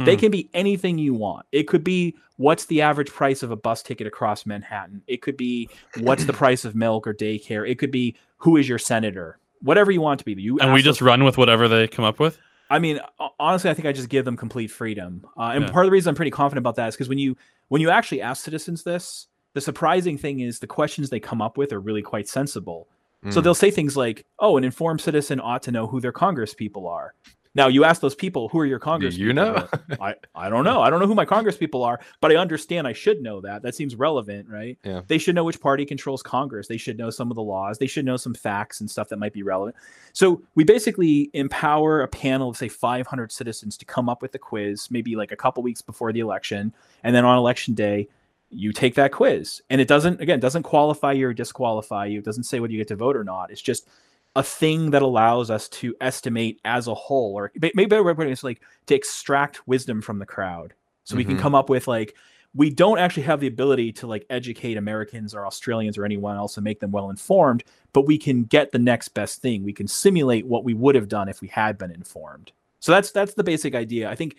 Hmm. They can be anything you want. It could be what's the average price of a bus ticket across Manhattan. It could be what's the price of milk or daycare. It could be who is your senator. Whatever you want to be. You and we just run with whatever they come up with. I mean, honestly, I think I just give them complete freedom. Uh, and yeah. part of the reason I'm pretty confident about that is because when you when you actually ask citizens this, the surprising thing is the questions they come up with are really quite sensible. Mm. So they'll say things like, "Oh, an informed citizen ought to know who their Congress people are." Now you ask those people, "Who are your Congress?" you know, I I don't know. I don't know who my Congress people are, but I understand I should know that. That seems relevant, right? Yeah. They should know which party controls Congress. They should know some of the laws. They should know some facts and stuff that might be relevant. So we basically empower a panel of say 500 citizens to come up with a quiz, maybe like a couple weeks before the election, and then on election day you take that quiz and it doesn't again doesn't qualify you or disqualify you it doesn't say whether you get to vote or not it's just a thing that allows us to estimate as a whole or maybe better way putting it is like to extract wisdom from the crowd so mm-hmm. we can mm-hmm. come up with like we don't actually have the ability to like educate americans or australians or anyone else and make them well informed but we can get the next best thing we can simulate what we would have done if we had been informed so that's that's the basic idea i think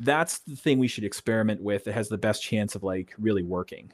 that's the thing we should experiment with that has the best chance of like really working.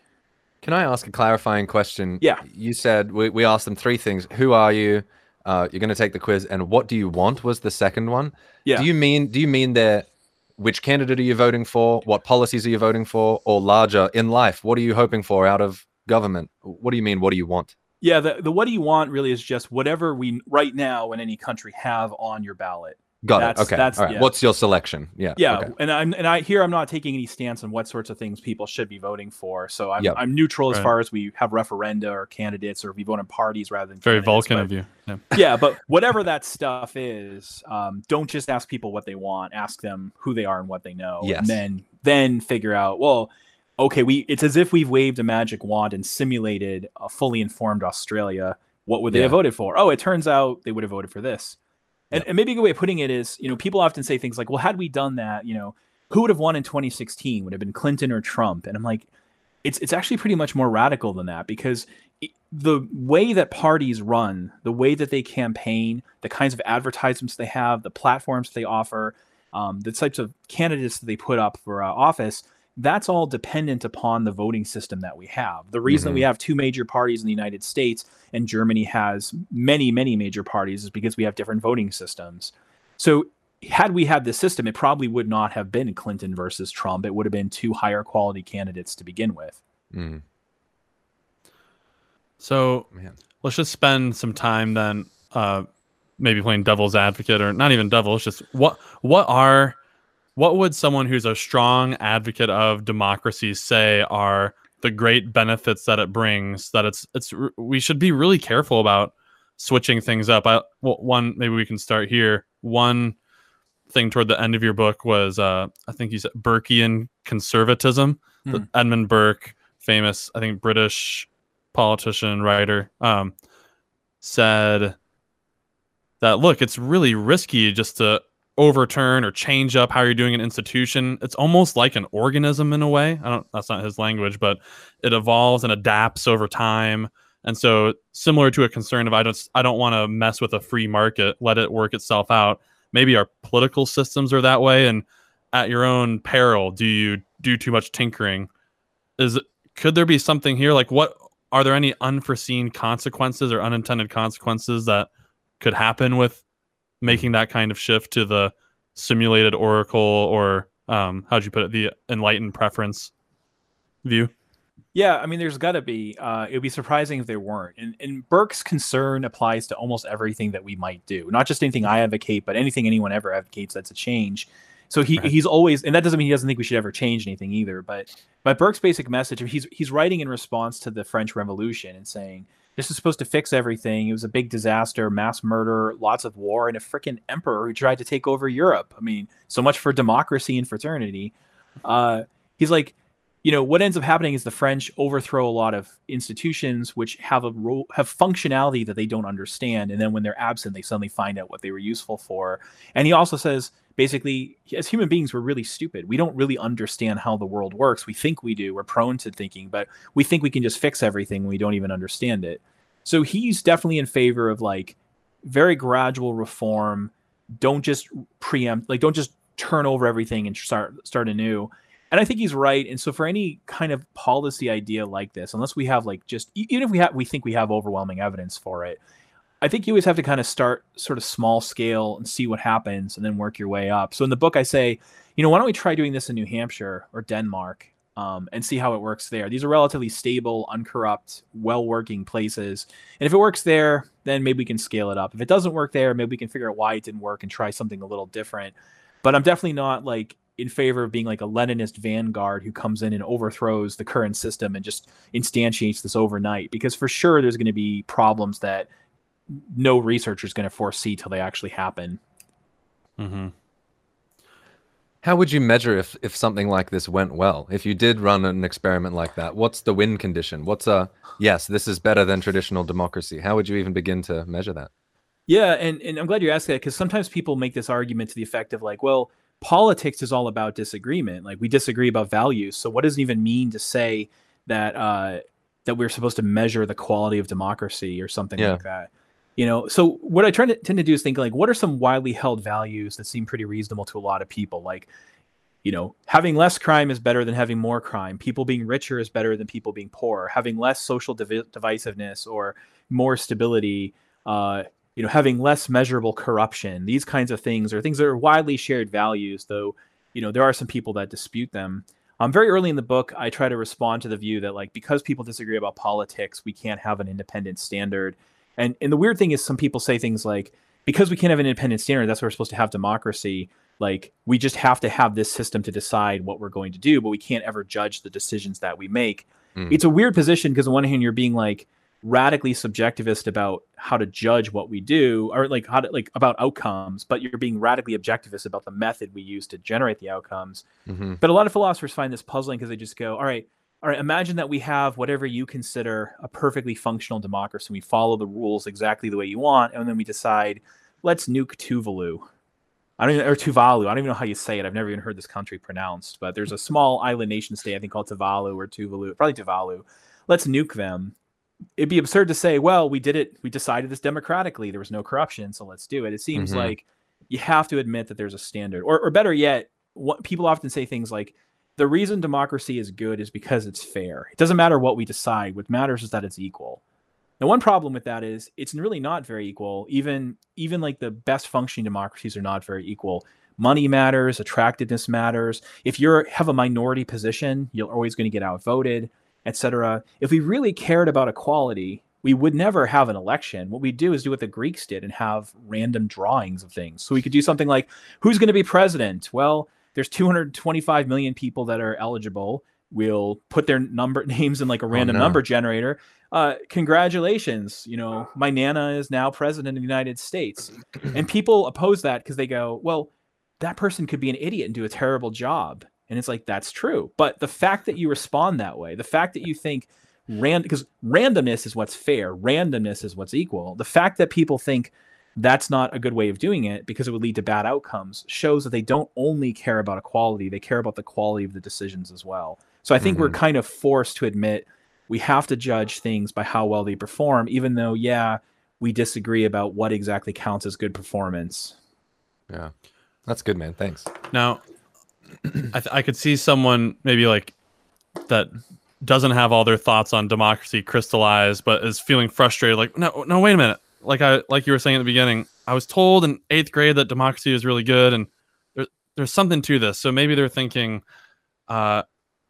Can I ask a clarifying question? Yeah. You said we, we asked them three things. Who are you? Uh, you're going to take the quiz, and what do you want was the second one. Yeah. Do you mean do you mean that which candidate are you voting for? What policies are you voting for? Or larger in life, what are you hoping for out of government? What do you mean? What do you want? Yeah, the, the what do you want really is just whatever we right now in any country have on your ballot. Got that's, it. Okay. That's, All right. Yeah. What's your selection? Yeah. Yeah. Okay. And I'm and I here I'm not taking any stance on what sorts of things people should be voting for. So I'm, yep. I'm neutral as far as we have referenda or candidates or we vote on parties rather than very Vulcan but, of you. Yeah. [laughs] yeah. but whatever that stuff is, um, don't just ask people what they want. Ask them who they are and what they know. Yes. And then then figure out well. Okay, we it's as if we've waved a magic wand and simulated a fully informed Australia. What would they yeah. have voted for? Oh, it turns out they would have voted for this and, and maybe a good way of putting it is, you know, people often say things like, well, had we done that, you know, who would have won in 2016? Would have been Clinton or Trump? And I'm like, it's it's actually pretty much more radical than that because it, the way that parties run, the way that they campaign, the kinds of advertisements they have, the platforms they offer, um, the types of candidates that they put up for uh, office, that's all dependent upon the voting system that we have. The reason mm-hmm. that we mm-hmm. have two major parties in the United States and Germany has many, many major parties is because we have different voting systems. So, had we had this system, it probably would not have been Clinton versus Trump. It would have been two higher quality candidates to begin with. Mm. So, Man. let's just spend some time then, uh, maybe playing devil's advocate, or not even devil. It's just what what are what would someone who's a strong advocate of democracy say are the great benefits that it brings that it's it's we should be really careful about switching things up? I well, one maybe we can start here. One thing toward the end of your book was uh i think you said burkean conservatism. Hmm. edmund burke famous i think british politician writer um said that look it's really risky just to overturn or change up how you're doing an institution. It's almost like an organism in a way. I don't that's not his language, but it evolves and adapts over time. And so similar to a concern of I don't I don't want to mess with a free market, let it work itself out. Maybe our political systems are that way and at your own peril do you do too much tinkering? Is could there be something here like what are there any unforeseen consequences or unintended consequences that could happen with making that kind of shift to the simulated oracle or um, how'd you put it? The enlightened preference view? Yeah i mean there's got to be uh, it would be surprising if there weren't. And, and burke's concern applies to almost everything that we might do. Not just anything i advocate but anything anyone ever advocates that's a change. So he, right. he's always and that doesn't mean he doesn't think we should ever change anything either but but burke's basic message he's he's writing in response to the french revolution and saying this is supposed to fix everything. It was a big disaster, mass murder, lots of war, and a freaking emperor who tried to take over Europe. I mean, so much for democracy and fraternity. Uh, he's like, you know what ends up happening is the French overthrow a lot of institutions which have a role have functionality that they don't understand, and then when they're absent, they suddenly find out what they were useful for. And he also says basically, as human beings, we're really stupid. We don't really understand how the world works. We think we do. We're prone to thinking, but we think we can just fix everything when we don't even understand it. So he's definitely in favor of like very gradual reform. Don't just preempt, like don't just turn over everything and start start anew and I think he's right. And so for any kind of policy idea like this, unless we have like just even if we have we think we have overwhelming evidence for it, I think you always have to kind of start sort of small scale and see what happens and then work your way up. So in the book I say, you know, why don't we try doing this in New Hampshire or Denmark um, and see how it works there. These are relatively stable, uncorrupt, well-working places. And if it works there, then maybe we can scale it up. If it doesn't work there, maybe we can figure out why it didn't work and try something a little different. But I'm definitely not like in favor of being like a Leninist vanguard who comes in and overthrows the current system and just instantiates this overnight. Because for sure, there's going to be problems that no researcher is going to foresee till they actually happen. Mm-hmm. How would you measure if if something like this went well? If you did run an experiment like that, what's the win condition? What's a yes, this is better than traditional democracy? How would you even begin to measure that? Yeah, and, and I'm glad you asked that because sometimes people make this argument to the effect of like, well, politics is all about disagreement. Like we disagree about values. So what does it even mean to say that uh, that we're supposed to measure the quality of democracy or something yeah. like that? You know, so what I try to tend to do is think like, what are some widely held values that seem pretty reasonable to a lot of people? Like, you know, having less crime is better than having more crime. People being richer is better than people being poor. Having less social div- divisiveness or more stability uh, you know having less measurable corruption these kinds of things are things that are widely shared values though you know there are some people that dispute them um, very early in the book i try to respond to the view that like because people disagree about politics we can't have an independent standard and and the weird thing is some people say things like because we can't have an independent standard that's why we're supposed to have democracy like we just have to have this system to decide what we're going to do but we can't ever judge the decisions that we make mm. it's a weird position because on one hand you're being like radically subjectivist about how to judge what we do or like how to like about outcomes but you're being radically objectivist about the method we use to generate the outcomes mm-hmm. but a lot of philosophers find this puzzling because they just go all right all right imagine that we have whatever you consider a perfectly functional democracy we follow the rules exactly the way you want and then we decide let's nuke tuvalu I don't even, or Tuvalu. I don't even know how you say it. I've never even heard this country pronounced, but there's a small island nation state, I think called Tuvalu or Tuvalu, probably Tuvalu. Let's nuke them it'd be absurd to say, well, we did it, we decided this democratically. There was no corruption, so let's do it. It seems mm-hmm. like you have to admit that there's a standard, or, or better yet, what people often say things like, the reason democracy is good is because it's fair. It doesn't matter what we decide. What matters is that it's equal. The one problem with that is it's really not very equal. Even even like the best functioning democracies are not very equal. Money matters, attractiveness matters. If you have a minority position, you're always going to get outvoted etc. If we really cared about equality, we would never have an election. What we do is do what the Greeks did and have random drawings of things. So we could do something like who's going to be president? Well, there's 225 million people that are eligible. We'll put their number [laughs] names in like a oh, random oh, no. number generator. Uh, congratulations, you know, my nana is now president of the United States. And [clears throat] people oppose that because they go, well, that person could be an idiot and do a terrible job. And it's like, that's true. But the fact that you respond that way, the fact that you think random, because randomness is what's fair, randomness is what's equal. The fact that people think that's not a good way of doing it because it would lead to bad outcomes shows that they don't only care about equality, they care about the quality of the decisions as well. So I think mm-hmm. we're kind of forced to admit we have to judge things by how well they perform, even though, yeah, we disagree about what exactly counts as good performance. Yeah. That's good, man. Thanks. Now, I, th- I could see someone maybe like that doesn't have all their thoughts on democracy crystallized, but is feeling frustrated. Like, no, no, wait a minute. Like I, like you were saying at the beginning, I was told in eighth grade that democracy is really good, and there, there's something to this. So maybe they're thinking, uh,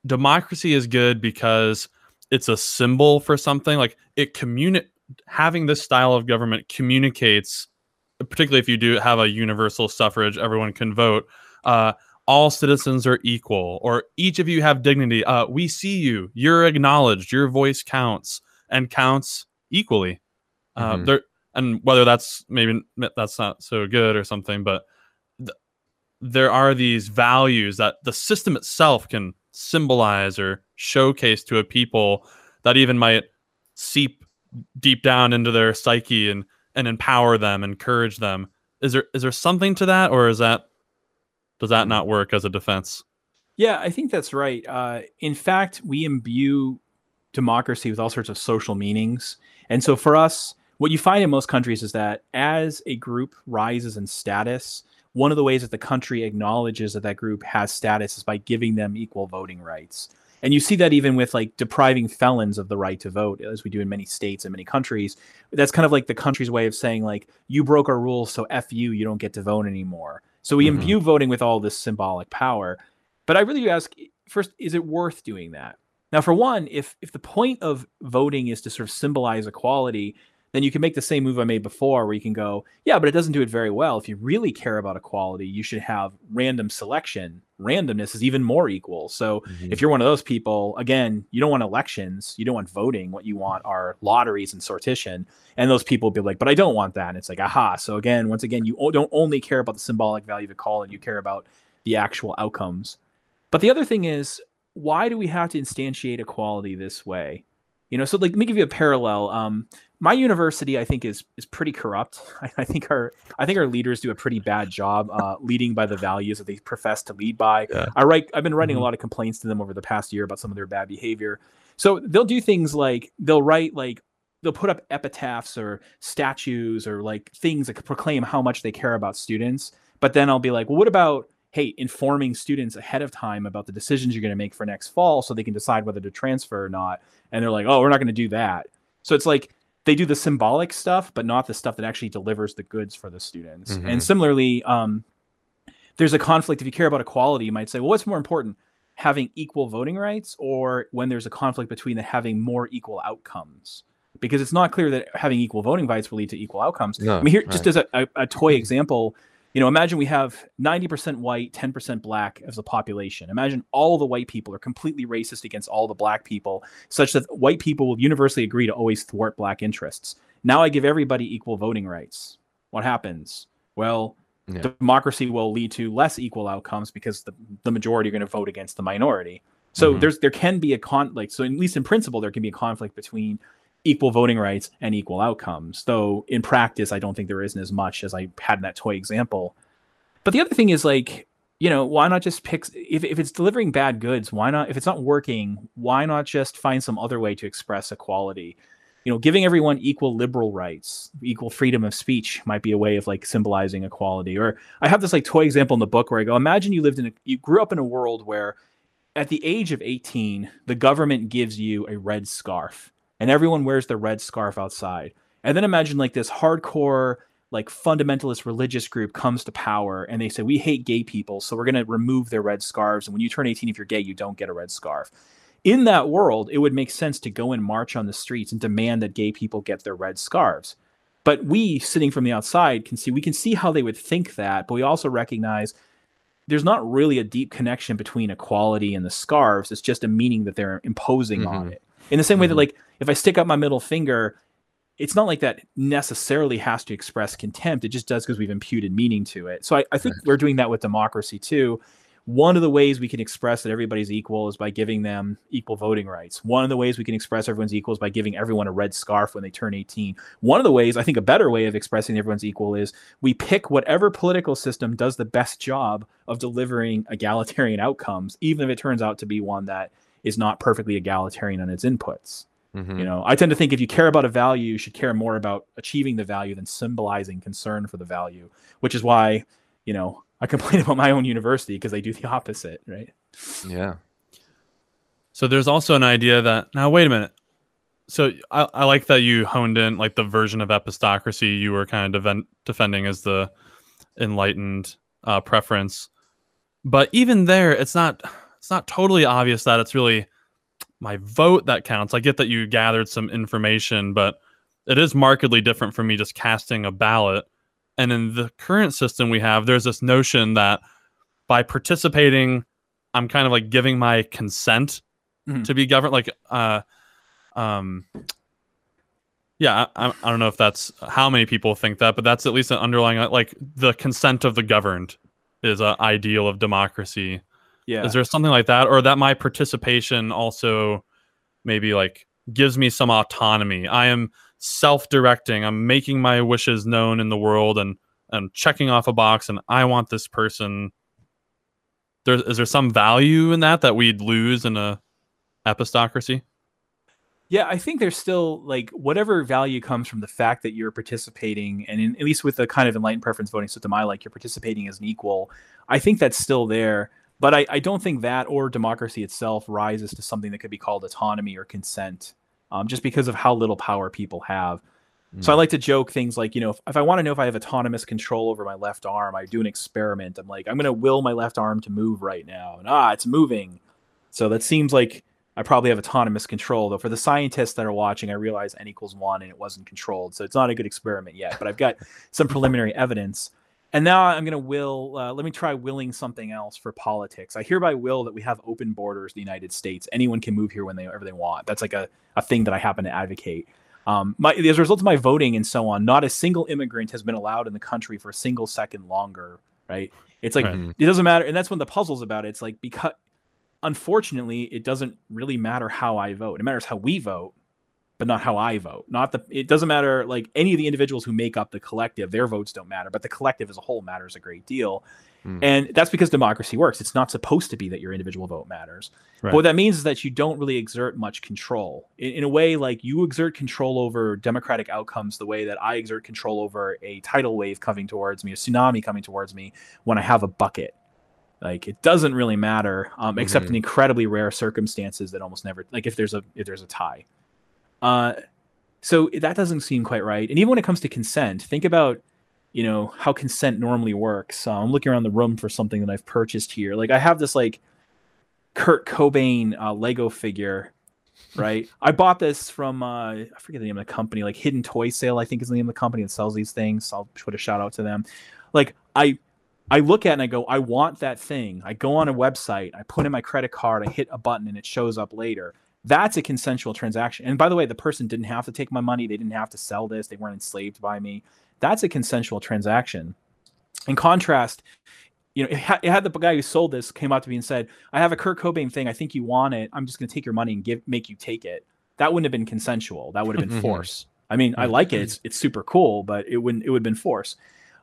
democracy is good because it's a symbol for something. Like it communi- having this style of government communicates, particularly if you do have a universal suffrage, everyone can vote. Uh, all citizens are equal or each of you have dignity uh, we see you you're acknowledged your voice counts and counts equally uh, mm-hmm. there and whether that's maybe that's not so good or something but th- there are these values that the system itself can symbolize or showcase to a people that even might seep deep down into their psyche and and empower them, encourage them. Is there is there something to that, or is that does that not work as a defense? Yeah, I think that's right. Uh, in fact, we imbue democracy with all sorts of social meanings, and so for us, what you find in most countries is that as a group rises in status, one of the ways that the country acknowledges that that group has status is by giving them equal voting rights. And you see that even with like depriving felons of the right to vote, as we do in many states and many countries. That's kind of like the country's way of saying, like, you broke our rules, so F you, you don't get to vote anymore. So we mm-hmm. imbue voting with all this symbolic power. But I really ask first, is it worth doing that? Now, for one, if if the point of voting is to sort of symbolize equality, then you can make the same move I made before where you can go, yeah, but it doesn't do it very well. If you really care about equality, you should have random selection. Randomness is even more equal. So mm-hmm. if you're one of those people, again, you don't want elections, you don't want voting. What you want are lotteries and sortition. And those people will be like, but I don't want that. And it's like, aha. So again, once again, you don't only care about the symbolic value of a call and you care about the actual outcomes. But the other thing is, why do we have to instantiate equality this way? You know, so like let me give you a parallel. Um, my university, I think, is is pretty corrupt. [laughs] I, I, think our I think our leaders do a pretty bad job uh, leading by the values that they profess to lead by. Yeah. I write. I've been writing mm-hmm. a lot of complaints to them over the past year about some of their bad behavior. So they'll do things like they'll write like they'll put up epitaphs or statues or like things that proclaim how much they care about students. But then I'll be like, well, what about hey, informing students ahead of time about the decisions you're going to make for next fall so they can decide whether to transfer or not. And they're like, oh, we're not going to do that. So it's like they do the symbolic stuff, but not the stuff that actually delivers the goods for the students. Mm-hmm. And similarly, um, there's a conflict. If you care about equality, you might say, well, what's more important, having equal voting rights or when there's a conflict between the having more equal outcomes? Because it's not clear that having equal voting rights will lead to equal outcomes. No, I mean, here, right. just as a, a, a toy example, you know, imagine we have 90% white, 10% black as a population. Imagine all the white people are completely racist against all the black people, such that white people will universally agree to always thwart black interests. Now I give everybody equal voting rights. What happens? Well, yeah. democracy will lead to less equal outcomes because the, the majority are going to vote against the minority. So mm-hmm. there's there can be a conflict. So at least in principle, there can be a conflict between equal voting rights and equal outcomes. Though in practice, I don't think there isn't as much as I had in that toy example. But the other thing is like, you know, why not just pick if, if it's delivering bad goods, why not if it's not working, why not just find some other way to express equality? You know, giving everyone equal liberal rights, equal freedom of speech might be a way of like symbolizing equality. Or I have this like toy example in the book where I go, imagine you lived in a you grew up in a world where at the age of 18, the government gives you a red scarf and everyone wears their red scarf outside. And then imagine like this hardcore, like fundamentalist religious group comes to power and they say, We hate gay people, so we're going to remove their red scarves. And when you turn 18, if you're gay, you don't get a red scarf. In that world, it would make sense to go and march on the streets and demand that gay people get their red scarves. But we, sitting from the outside, can see we can see how they would think that, but we also recognize there's not really a deep connection between equality and the scarves. It's just a meaning that they're imposing mm-hmm. on it. In the same way that, mm-hmm. like, if I stick up my middle finger, it's not like that necessarily has to express contempt. It just does because we've imputed meaning to it. So I, I think right. we're doing that with democracy too. One of the ways we can express that everybody's equal is by giving them equal voting rights. One of the ways we can express everyone's equal is by giving everyone a red scarf when they turn 18. One of the ways, I think a better way of expressing everyone's equal is we pick whatever political system does the best job of delivering egalitarian outcomes, even if it turns out to be one that is not perfectly egalitarian on its inputs. Mm-hmm. You know, I tend to think if you care about a value, you should care more about achieving the value than symbolizing concern for the value, which is why, you know, I [laughs] complain about my own university because they do the opposite, right? Yeah. So there's also an idea that now wait a minute. So I, I like that you honed in like the version of epistocracy you were kind of defend, defending as the enlightened uh, preference, but even there, it's not it's not totally obvious that it's really my vote that counts. I get that you gathered some information, but it is markedly different from me just casting a ballot. And in the current system we have, there's this notion that by participating, I'm kind of like giving my consent mm-hmm. to be governed. Like, uh, um, yeah, I, I don't know if that's how many people think that, but that's at least an underlying like the consent of the governed is an ideal of democracy Yeah. Is there something like that, or that my participation also maybe like gives me some autonomy? I am self-directing. I'm making my wishes known in the world, and and checking off a box, and I want this person. There is there some value in that that we'd lose in a epistocracy? Yeah, I think there's still like whatever value comes from the fact that you're participating, and in, at least with the kind of enlightened preference voting system I like, you're participating as an equal. I think that's still there, but I, I don't think that or democracy itself rises to something that could be called autonomy or consent, um, just because of how little power people have. So I Mm. like to joke things like, you know, if, if I want to know if I have autonomous control over my left arm, I do an experiment. I'm like, I'm going to will my left arm to move right now, and ah, it's moving. So that seems like I probably have autonomous control. Though for the scientists that are watching, I realize n equals one and it wasn't controlled. So it's not a good experiment yet, but I've got some preliminary evidence. And now I'm going to will, uh, let me try willing something else for politics. I hereby will that we have open borders in the United States. Anyone can move here whenever they want. That's like a, a thing that I happen to advocate. Um, my, as a result of my voting and so on, not a single immigrant has been allowed in the country for a single second longer, right? It's like, Right. It doesn't matter. And that's when the puzzle's about it. It's like, because unfortunately, it doesn't really matter how I vote. It matters how we vote, but not how I vote. Not the, it doesn't matter like any of the individuals who make up the collective, their votes don't matter, but the collective as a whole matters a great deal. Mm. And that's because democracy works. It's not supposed to be that your individual vote matters. Right. But what that means is that you don't really exert much control. In, in a way, like you exert control over democratic outcomes the way that I exert control over a tidal wave coming towards me, a tsunami coming towards me when I have a bucket. Like it doesn't really matter, um, except in incredibly rare circumstances that almost never, like if there's a if there's a tie. Uh, so that doesn't seem quite right. And even when it comes to consent, think about you know how consent normally works. Uh, I'm looking around the room for something that I've purchased here. Like I have this like Kurt Cobain uh, Lego figure, [laughs] right? I bought this from uh, I forget the name of the company, like Hidden Toy Sale, I think is the name of the company that sells these things. So I'll put a shout out to them. Like I I look at it and I go, I want that thing. I go on a website, I put in my credit card, I hit a button, and it shows up later. That's a consensual transaction. And by the way, the person didn't have to take my money. They didn't have to sell this. They weren't enslaved by me. That's a consensual transaction. In contrast, you know, it had, it had the guy who sold this came out to me and said, "I have a Kurt Cobain thing. I think you want it. I'm just going to take your money and give make you take it." That wouldn't have been consensual. That would have been Mhm. force. I mean, I like it. It's it's super cool, but it wouldn't. It would have been force.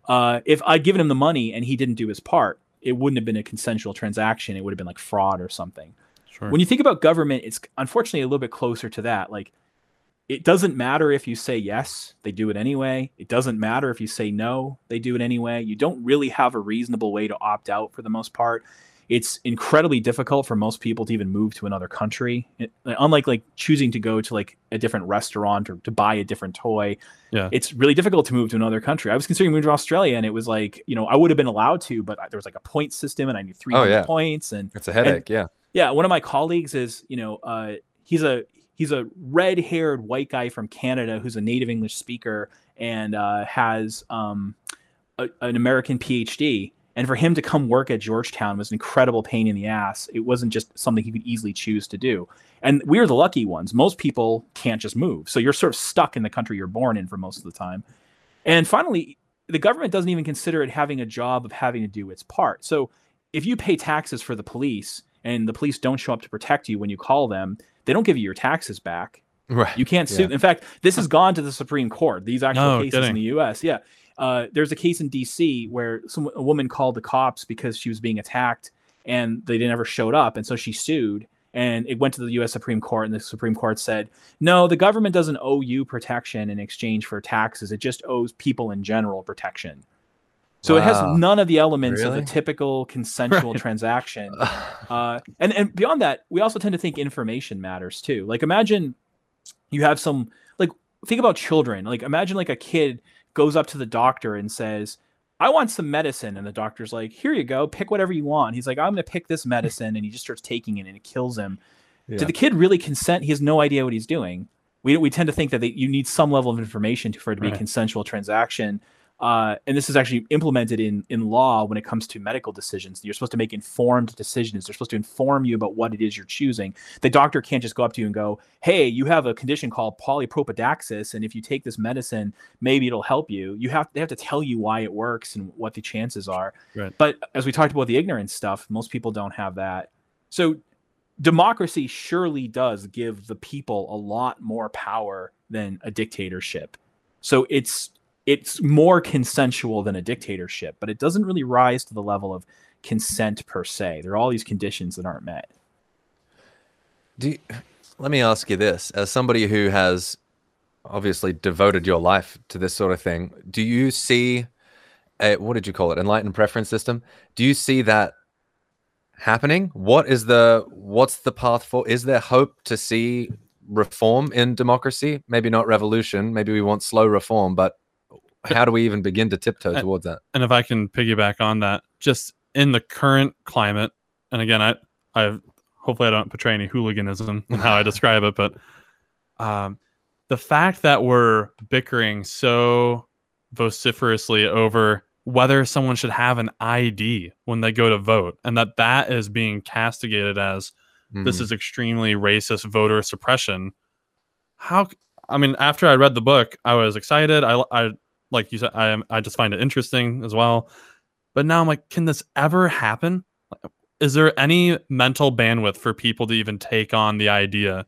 Uh, if I'd given him the money and he didn't do his part, it wouldn't have been a consensual transaction. It would have been like fraud or something. Sure. When you think about government, it's unfortunately a little bit closer to that. Like, it doesn't matter if you say yes, they do it anyway. It doesn't matter if you say no, they do it anyway. You don't really have a reasonable way to opt out for the most part. It's incredibly difficult for most people to even move to another country. It- unlike like choosing to go to like a different restaurant or to buy a different toy, Yeah. it's really difficult to move to another country. I was considering moving to Australia, and it was like you know I would have been allowed to, but there was like a point system, and I need three oh, hundred yeah. points, and It's a headache. yeah. Yeah, one of my colleagues is, you know, uh, he's a he's a red-haired white guy from Canada who's a native English speaker and uh, has um, a, an American PhD. And for him to come work at Georgetown was an incredible pain in the ass. It wasn't just something he could easily choose to do. And we are the lucky ones. Most people can't just move, so you're sort of stuck in the country you're born in for most of the time. And finally, the government doesn't even consider it having a job of having to do its part. So if you pay taxes for the police and the police don't show up to protect you when you call them, they don't give you your taxes back. Right. You can't sue. Yeah. In fact, this has gone to the Supreme Court. These actual No cases in the U.S. Yeah, uh, there's a case in D.C. where some a woman called the cops because she was being attacked, and they never showed up, and so she sued. And it went to the U.S. Supreme Court, and the Supreme Court said, "No, the government doesn't owe you protection in exchange for taxes. It just owes people in general protection." So it has none of the elements of a typical consensual transaction. [laughs] Uh, and and beyond that, we also tend to think information matters too. Like imagine you have some like think about children. Like imagine like a kid goes up to the doctor and says, "I want some medicine," and the doctor's like, "Here you go, pick whatever you want." He's like, "I'm going to pick this [laughs] medicine," and he just starts taking it, and it kills him. Yeah. Did the kid really consent? He has no idea what he's doing. We, we tend to think that they, you need some level of information to, for it to be a consensual transaction. Uh, and this is actually implemented in in law when it comes to medical decisions. You're supposed to make informed decisions. They're supposed to inform you about what it is you're choosing. The doctor can't just go up to you and go, "Hey, you have a condition called polypropidaxis, and if you take this medicine, maybe it'll help you." You have they have to tell you why it works and what the chances are. Right. But as we talked about the ignorance stuff, most people don't have that. So democracy surely does give the people a lot more power than a dictatorship. So it's it's more consensual than a dictatorship, but it doesn't really rise to the level of consent per se. There are all these conditions that aren't met. Do you, let me ask you this: as somebody who has obviously devoted your life to this sort of thing, do you see a what did you call it? Enlightened preference system? Do you see that happening? What is the what's the path for? Is there hope to see reform in democracy? Maybe not revolution. Maybe we want slow reform, but how do we even begin to tiptoe towards that? And if I can piggyback on that, just in the current climate, and again, I, I hopefully I don't portray any hooliganism in how I [laughs] describe it, but um, the fact that we're bickering so vociferously over whether someone should have an ID when they go to vote, and that that is being castigated as mm-hmm. this is extremely racist voter suppression. How? I mean, after I read the book, I was excited. I, I like you said, I I just find it interesting as well. But now I'm like, can this ever happen? Is there any mental bandwidth for people to even take on the idea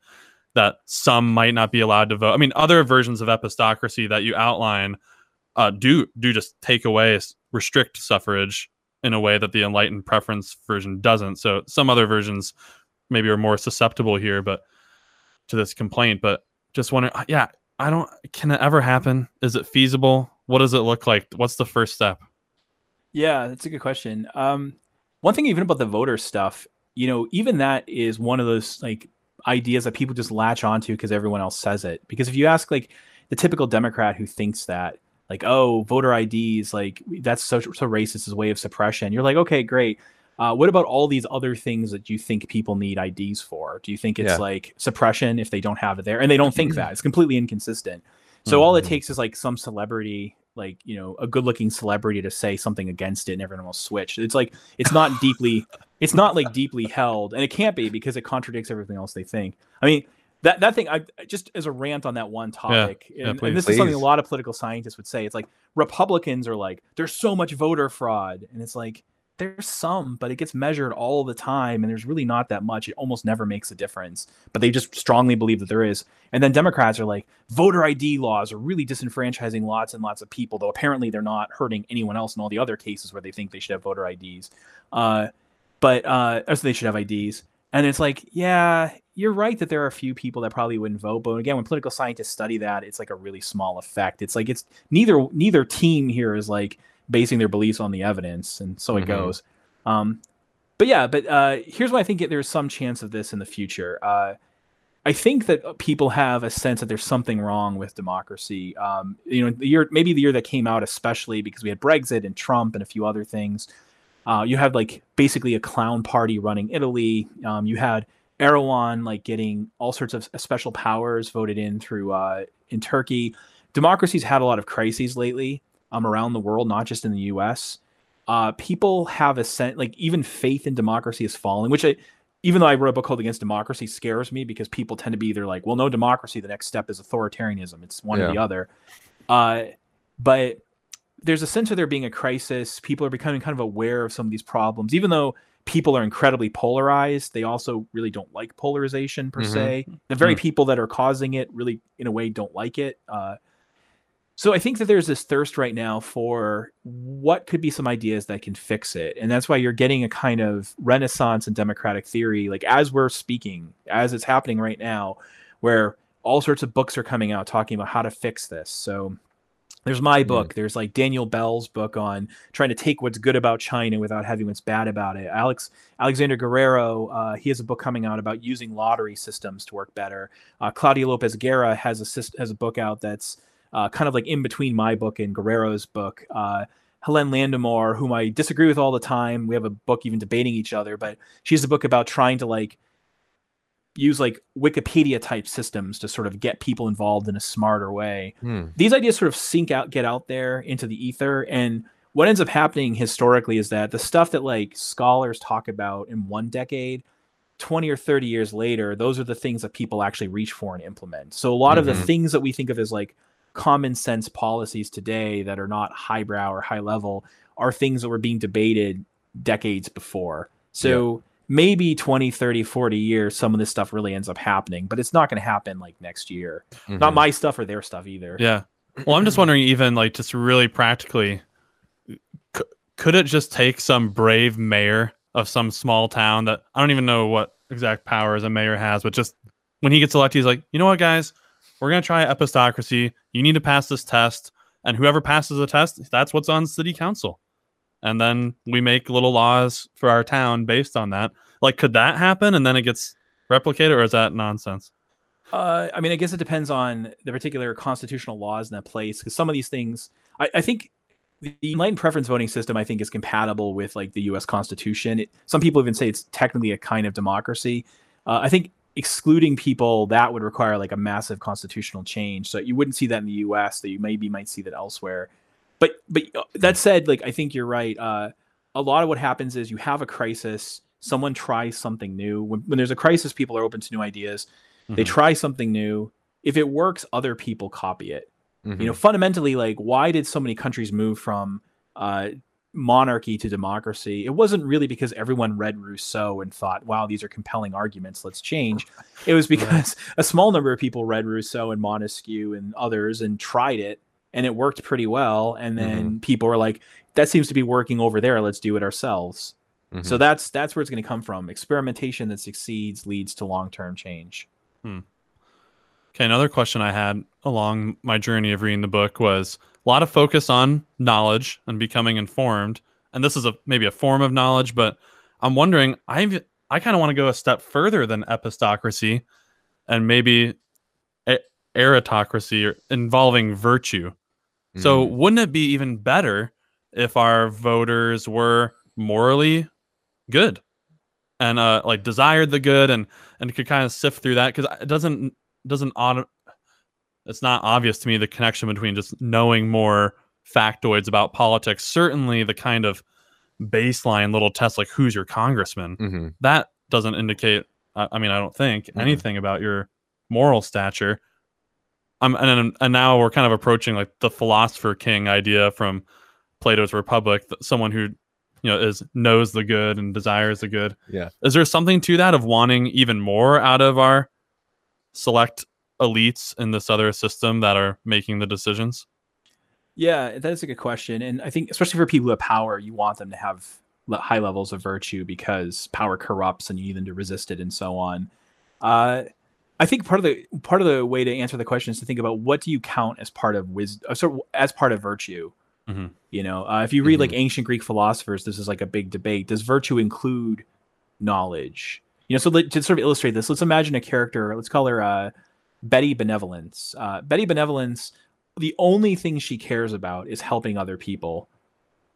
that some might not be allowed to vote? I mean, other versions of epistocracy that you outline uh, do do just take away restrict suffrage in a way that the enlightened preference version doesn't. So some other versions maybe are more susceptible here, but to this complaint. But just wondering, yeah, I don't. Can it ever happen? Is it feasible? What does it look like? What's the first step? Yeah, that's a good question. Um, one thing, even about the voter stuff, you know, even that is one of those like ideas that people just latch onto because everyone else says it. Because if you ask like the typical Democrat who thinks that, like, oh, voter IDs, like that's so so racist, is a way of suppression. You're like, okay, great. Uh, what about all these other things that you think people need IDs for? Do you think it's yeah. like suppression if they don't have it there? And they don't think [clears throat] that. It's completely inconsistent. So mm-hmm. all it mm-hmm. takes is like some celebrity, like you know, a good-looking celebrity to say something against it, and everyone will switch. It's like it's not deeply, [laughs] it's not like deeply held, and it can't be because it contradicts everything else they think. I mean, that that thing, I just as a rant on that one topic, yeah. and, yeah, and, this please. is something a lot of political scientists would say. It's like Republicans are like, there's so much voter fraud, and it's like there's some, but it gets measured all the time, and there's really not that much. It almost never makes a difference. But they just strongly believe that there is. And then Democrats are like, voter ID laws are really disenfranchising lots and lots of people, though apparently they're not hurting anyone else in all the other cases where they think they should have voter IDs. Uh, but uh, so they should have IDs. And it's like, yeah, you're right that there are a few people that probably wouldn't vote. But again, when political scientists study that, it's like a really small effect. It's like it's neither neither team here is like basing their beliefs on the evidence, and so mm-hmm. it goes. Um, but yeah, but uh, here's why I think there's some chance of this in the future. Uh, I think that people have a sense that there's something wrong with democracy. Um, you know, the year maybe the year that came out, especially because we had Brexit and Trump and a few other things. Uh, you had like basically a clown party running Italy. Um, you had Erdogan like getting all sorts of special powers voted in through uh, in Turkey. Democracy's had a lot of crises lately um, around the world, not just in the U.S. Uh, people have a sense, like even faith in democracy is falling, which I, even though I wrote a book called Against Democracy, scares me because people tend to be either like, well, no democracy, the next step is authoritarianism. It's one yeah. or the other. Uh, but there's a sense of there being a crisis. People are becoming kind of aware of some of these problems, even though people are incredibly polarized. They also really don't like polarization per mm-hmm. se. The very mm-hmm. people that are causing it really, in a way, don't like it. Uh, so I think that there's this thirst right now for what could be some ideas that can fix it. And that's why you're getting a kind of renaissance in democratic theory, like as we're speaking, as it's happening right now, where all sorts of books are coming out talking about how to fix this. So there's my book. Mm. There's like Daniel Bell's book on trying to take what's good about China without having what's bad about it. Alex Alexander Guerrero, uh, he has a book coming out about using lottery systems to work better. Uh, Claudia Lopez Guerra has a has a book out that's uh, kind of like in between my book and Guerrero's book. Uh, Helene Landemore, whom I disagree with all the time. We have a book even debating each other, but she has a book about trying to like use like Wikipedia type systems to sort of get people involved in a smarter way. Hmm. These ideas sort of sink out, get out there into the ether. And what ends up happening historically is that the stuff that like scholars talk about in one decade, 20 or 30 years later, those are the things that people actually reach for and implement. So a lot of the Mhm. things that we think of as like common sense policies today that are not highbrow or high level are things that were being debated decades before. So maybe 20, 30, 40 years, some of this stuff really ends up happening, but it's not going to happen like next year. Not Mhm. my stuff or their stuff either. Yeah. Well, I'm just wondering, even like just really practically, c- could it just take some brave mayor of some small town that I don't even know what exact powers a mayor has, but just when he gets elected, he's like, you know what, guys, we're gonna try epistocracy. You need to pass this test, and whoever passes the test, that's what's on city council. And then we make little laws for our town based on that. Like, could that happen? And then it gets replicated, or is that nonsense? Uh, I mean, I guess it depends on the particular constitutional laws in that place. Because some of these things, I, I think the the enlightened preference voting system, I think, is compatible with like the U.S. Constitution. It, some people even say it's technically a kind of democracy. Uh, I think excluding people that would require like a massive constitutional change. So you wouldn't see that in the U.S. That you maybe might see that elsewhere. But but uh, that said, like I think you're right. Uh, a lot of what happens is you have a crisis. Someone tries something new. When, when there's a crisis, people are open to new ideas they Mhm. try something new if it works other people copy it Mhm. you know fundamentally like why did so many countries move from uh, monarchy to democracy it wasn't really because everyone read rousseau and thought wow these are compelling arguments let's change. It was because a small number of people read rousseau and montesquieu and others and tried it and it worked pretty well and then people were like that seems to be working over there let's do it ourselves. So Mhm. that's that's where it's going to come from. Experimentation that succeeds leads to long-term change Okay, another question I had along my journey of reading the book was a lot of focus on knowledge and becoming informed. And this is a maybe a form of knowledge, but I'm wondering, I I kind of want to go a step further than epistocracy and maybe a- aristocracy or involving virtue. So Mm. wouldn't it be even better if our voters were morally good and uh like desired the good and and could kind of sift through that because it doesn't doesn't auto it's not obvious to me the connection between just knowing more factoids about politics certainly the kind of baseline little test like who's your congressman Mhm. that doesn't indicate i, I mean i don't think Mhm. anything about your moral stature um, and, and now we're kind of approaching like the philosopher king idea from plato's republic someone who you know is knows the good and desires the good Yeah. is there something to that of wanting even more out of our select elites in this other system that are making the decisions Yeah, that is a good question, and I think especially for people who have power, you want them to have high levels of virtue because power corrupts, and you need them to resist it, and so on. Uh, I think part of the part of the way to answer the question is to think about what do you count as part of wisdom, so as part of virtue. Mhm. You know, uh, if you read like ancient Greek philosophers, this is like a big debate. Does virtue include knowledge? You know, so to sort of illustrate this, let's imagine a character. Let's call her uh, Betty Benevolence. Uh, Betty Benevolence the only thing she cares about is helping other people.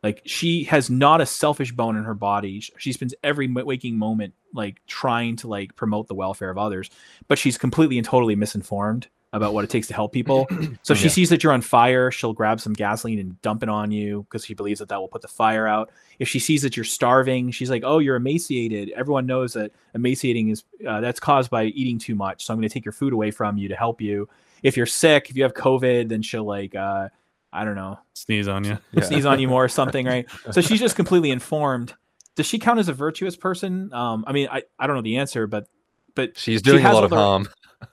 Like she has not a selfish bone in her body. She spends every waking moment like trying to like promote the welfare of others, but she's completely and totally misinformed about what it takes to help people. [clears throat] So she Yeah. sees that you're on fire, she'll grab some gasoline and dump it on you because she believes that that will put the fire out. If she sees that you're starving, she's like, "Oh, you're emaciated." Everyone knows that emaciating is uh, that's caused by eating too much. So I'm going to take your food away from you to help you. If you're sick, if you have COVID, then she'll like, uh, I don't know, sneeze on you Yeah. sneeze on you more or something, right? [laughs] So she's just completely informed. Does she count as a virtuous person? Um, I mean, I, I don't know the answer, but but She's she doing a lot of harm.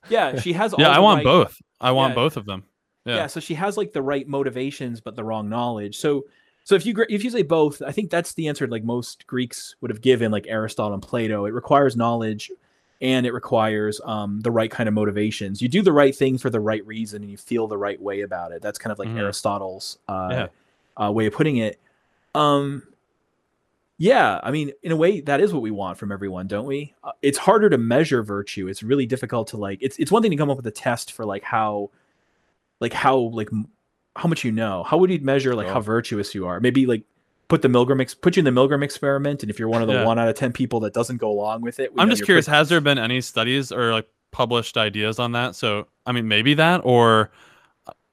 Yeah, she has. All yeah i want right- both i want Yeah. both of them Yeah. Yeah. so she has like the right motivations, but the wrong knowledge. So so if you if you say both, I think that's the answer. Like most Greeks would have given, like Aristotle and Plato. It requires knowledge, and it requires um, the right kind of motivations. You do the right thing for the right reason, and you feel the right way about it. That's kind of like Mhm. Aristotle's uh, Yeah. uh, way of putting it. Um, yeah, I mean, in a way, that is what we want from everyone, don't we? Uh, it's harder to measure virtue. It's really difficult to like. It's it's one thing to come up with a test for like how, like how like how much you know. How would you measure like how virtuous you are? Maybe like put the Milgram ex- put you in the Milgram experiment, and if you're one of the Yeah. one out of ten people that doesn't go along with it, I'm just curious, pretty- has there been any studies or like published ideas on that? So, I mean, maybe that, or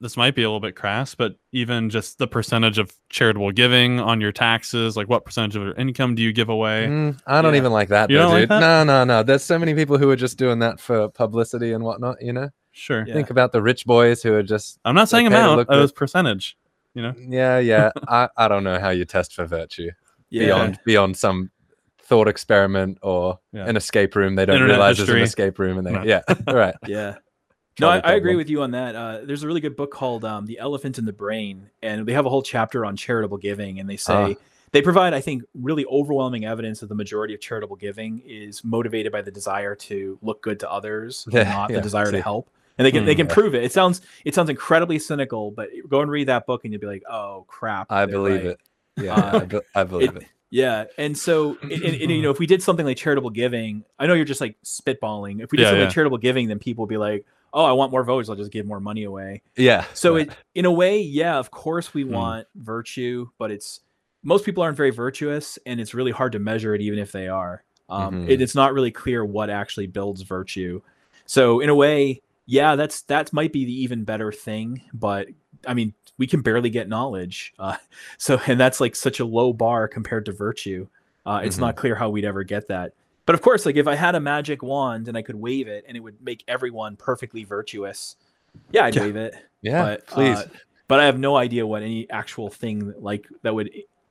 this might be a little bit crass, but even just the percentage of charitable giving on your taxes, like what percentage of your income do you give away? Mm, I don't Yeah. even like that, You though, don't like that? No, no, no. There's so many people who are just doing that for publicity and whatnot. You know, Sure. Yeah. think about the rich boys who are just I'm not saying pay to amount, look it was percentage. You know, yeah, yeah. [laughs] I, I don't know how you test for virtue yeah. beyond beyond some thought experiment or Yeah. an escape room they don't Internet realize is an escape room and they No. yeah [laughs] all right Yeah. No, I, I agree with you on that. Uh, there's a really good book called um, "The Elephant in the Brain," and they have a whole chapter on charitable giving. And they say Ah. they provide, I think, really overwhelming evidence that the majority of charitable giving is motivated by the desire to look good to others, [laughs] Yeah, not yeah, the desire to help. And they can they Mm. can prove it. It sounds it sounds incredibly cynical, but go and read that book, and you'll be like, "Oh crap!" I believe right." it yeah Uh, I, be- I believe it, Yeah, and so you know, [laughs] if we did something like charitable giving, I know you're just like spitballing. If we did Yeah, something yeah. like charitable giving, then people would be like, "Oh, I want more votes. I'll just give more money away." yeah So right. it, in a way, yeah, of course we Hmm. want virtue, but it's most people aren't very virtuous, and it's really hard to measure it, even if they are. Um, Mhm. it- it's not really clear what actually builds virtue. So in a way, yeah, that's that might be the even better thing. But I mean, we can barely get knowledge, [laughs] uh, so and that's like such a low bar compared to virtue. Uh, it's Mhm. not clear how we'd ever get that. But of course, like if I had a magic wand and I could wave it and it would make everyone perfectly virtuous, yeah, I'd Yeah. wave it yeah but, please uh, but I have no idea what any actual thing like that would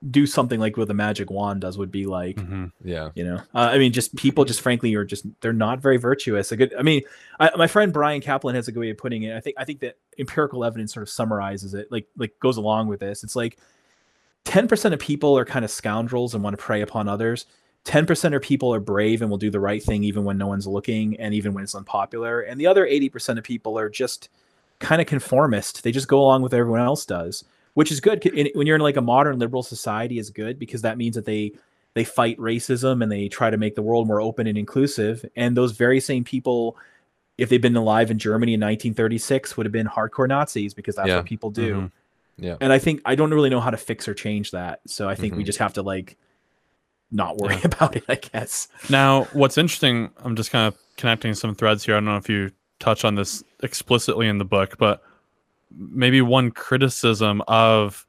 do something like what the magic wand does would be like. Mhm. yeah You know, uh, I mean, just people just frankly are just they're not very virtuous. A good, I mean, I, my friend Bryan Caplan has a good way of putting it. I think I think that empirical evidence sort of summarizes it, like like goes along with this. It's like ten percent of people are kind of scoundrels and want to prey upon others. 10% of people are brave and will do the right thing even when no one's looking and even when it's unpopular. And the other 80% of people are just kind of conformist. They just go along with everyone else does, which is good. When you're in like a modern liberal society is good because that means that they they fight racism and they try to make the world more open and inclusive. And those very same people, if they'd been alive in Germany in 1936, would have been hardcore Nazis because that's Yeah. what people do. Mhm. Yeah. And I think I don't really know how to fix or change that. So I think we Mhm. just have to like not worry Yeah. about it, I guess. Now, what's interesting, I'm just kind of connecting some threads here. I don't know if you touch on this explicitly in the book, but maybe one criticism of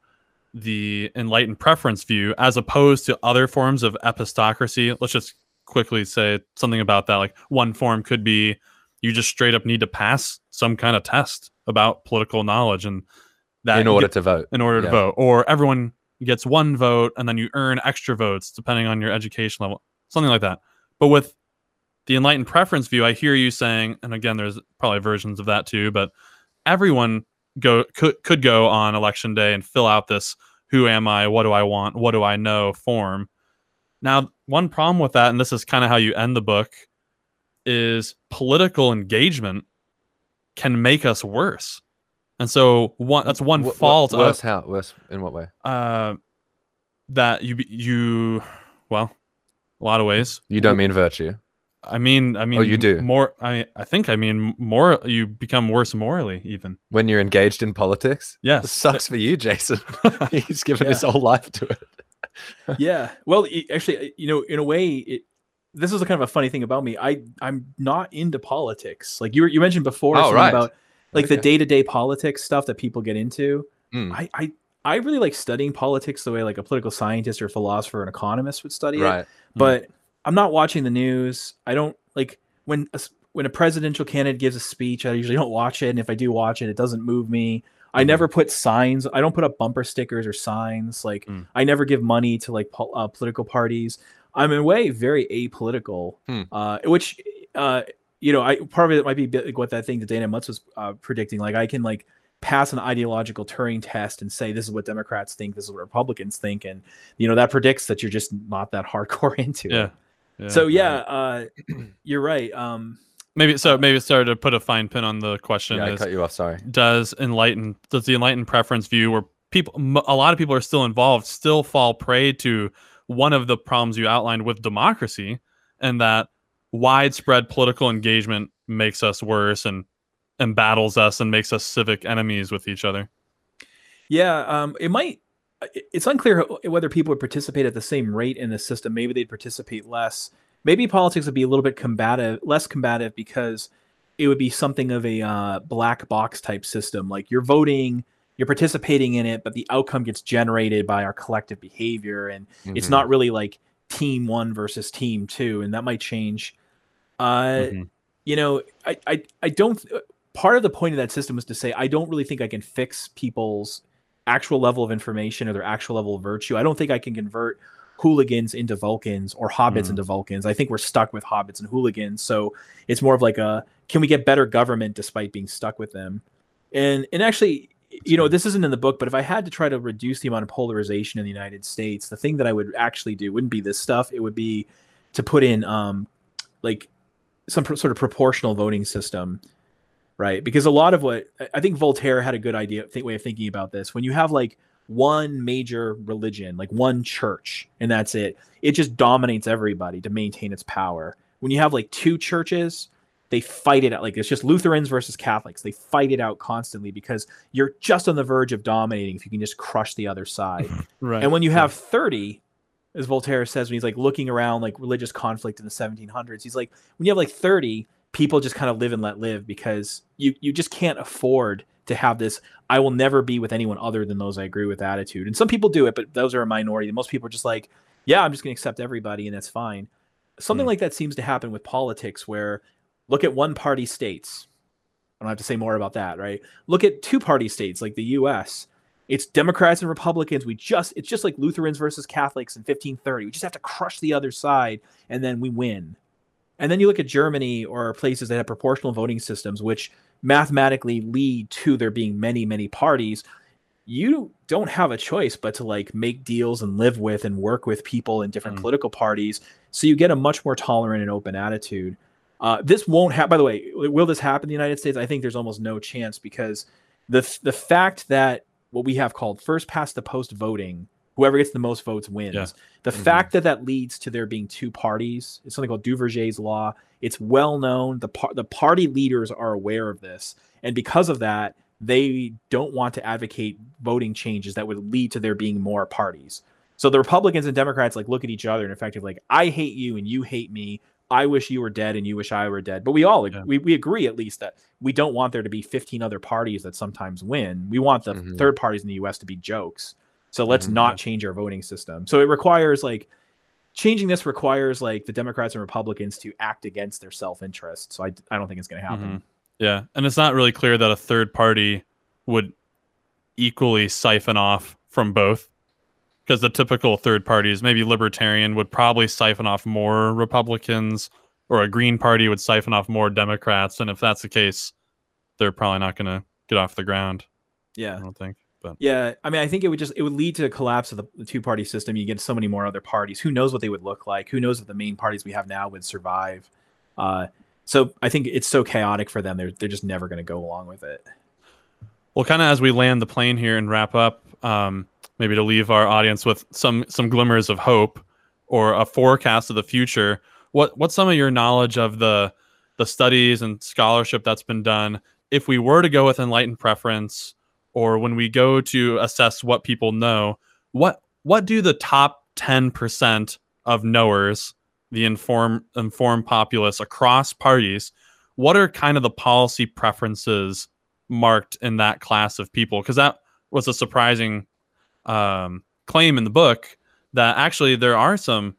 the enlightened preference view as opposed to other forms of epistocracy. Let's just quickly say something about that. Like one form could be you just straight up need to pass some kind of test about political knowledge and that in order get- to vote in order to Yeah. vote, or everyone gets one vote and then you earn extra votes depending on your education level, something like that. But with the enlightened preference view, I hear you saying, and again, there's probably versions of that too, but everyone go could could go on election day and fill out this "Who am I? What do I want? What do I know?" form. Now, one problem with that, and this is kind of how you end the book, is political engagement can make us worse. And so one that's one Wh- wh- fault of worse how worse in what way uh, that you you well a lot of ways you don't mean virtue i mean i mean Oh, you do? more i i think i mean more you become worse morally even when you're engaged in politics yes This sucks for you jason [laughs] [laughs] he's given his whole life to it [laughs] yeah. Well, i- actually, you know, in a way, it, this is a kind of a funny thing about me. I I'm not into politics. Like you were- you mentioned before Oh, right. about like the day to day politics stuff that people get into. Mm. I, I I really like studying politics the way like a political scientist or philosopher or an economist would study it. right But I'm not watching the news. I don't like when a, when a presidential candidate gives a speech. I usually don't watch it, and if I do watch it, it doesn't move me. I Mhm. never put signs. I don't put up bumper stickers or signs. Like Mm. I never give money to like pol- uh, political parties. I'm in a way very apolitical, Hmm. uh, which uh, you know, I part of it might be like what that thing that Diana Mutz was uh, predicting. Like I can like pass an ideological Turing test and say this is what Democrats think, this is what Republicans think, and you know that predicts that you're just not that [laughs] hardcore into yeah, it. yeah. So yeah, uh, [clears throat] you're right. Um, maybe so maybe sorry to put a fine pin on the question yeah i cut you off sorry does enlighten does the enlightened preference view where people a lot of people are still involved still fall prey to one of the problems you outlined with democracy and that widespread political engagement makes us worse and embattles us and makes us civic enemies with each other yeah, um, it might. it's unclear whether people would participate at the same rate in the system. Maybe they'd participate less. Maybe politics would be a little bit combative, less combative, because it would be something of a uh, black box type system. Like you're voting, you're participating in it, but the outcome gets generated by our collective behavior, and mm-hmm. it's not really like team one versus team two, and that might change. Uh, mm-hmm. You know, I, I I don't. Part of the point of that system was to say I don't really think I can fix people's actual level of information or their actual level of virtue. I don't think I can convert hooligans into Vulcans or hobbits mm. into Vulcans. I think we're stuck with hobbits and hooligans. So it's more of like a can we get better government despite being stuck with them? And and actually, you know, this isn't in the book, but if I had to try to reduce the amount of polarization in the United States, the thing that I would actually do wouldn't be this stuff. It would be to put in um like some pr- sort of proportional voting system right? Because a lot of what I think Voltaire had a good idea th- way of thinking about this. When you have like one major religion, like one church, and that's it, it just dominates everybody to maintain its power. When you have like two churches, they fight it out. Like it's just Lutherans versus Catholics. They fight it out constantly because you're just on the verge of dominating if you can just crush the other side. [laughs] right. And when you have 30, as Voltaire says, when he's like looking around like religious conflict in the 1700s, he's like, when you have like 30, people just kind of live and let live because you you just can't afford to have this I will never be with anyone other than those I agree with attitude. And some people do it, but those are a minority. Most people are just like, yeah, I'm just going to accept everybody and that's fine. Something mm. like that seems to happen with politics where look at one party states. I don't have to say more about that, right? Look at two party states like the US. It's Democrats and Republicans. We just it's just like Lutherans versus Catholics in 1530. We just have to crush the other side and then we win. And then you look at Germany or places that have proportional voting systems, which mathematically lead to there being many, many parties. You don't have a choice but to like make deals and live with and work with people in different mm. political parties. So you get a much more tolerant and open attitude. Uh, this won't happen. By the way, will this happen in the United States? I think there's almost no chance because the the fact that what we have called first past the post voting whoever gets the most votes wins. Yeah. The mm-hmm. fact that that leads to there being two parties, it's something called Duverger's law. It's well known. The par- the party leaders are aware of this, and because of that, they don't want to advocate voting changes that would lead to there being more parties. So the Republicans and Democrats like look at each other and effectively like, I hate you and you hate me. I wish you were dead and you wish I were dead. But we all yeah. we, we agree at least that we don't want there to be 15 other parties that sometimes win. We want the mm-hmm. third parties in the US to be jokes. So let's mm-hmm. not change our voting system. So it requires like changing this requires like the Democrats and Republicans to act against their self interest. So I, I don't think it's going to happen. Mm-hmm. Yeah. And it's not really clear that a third party would equally siphon off from both because the typical third parties, maybe libertarian, would probably siphon off more Republicans or a Green Party would siphon off more Democrats. And if that's the case, they're probably not going to get off the ground. Yeah. I don't think. But yeah, I mean, I think it would just it would lead to a collapse of the, the two party system. You get so many more other parties. Who knows what they would look like? Who knows if the main parties we have now would survive? Uh, so I think it's so chaotic for them. They're they're just never going to go along with it. Well, kind of as we land the plane here and wrap up, um, maybe to leave our audience with some some glimmers of hope or a forecast of the future. What what's some of your knowledge of the the studies and scholarship that's been done? If we were to go with enlightened preference, or when we go to assess what people know, what what do the top 10% of knowers, the informed informed populace across parties, what are kind of the policy preferences marked in that class of people? Because that was a surprising um, claim in the book that actually there are some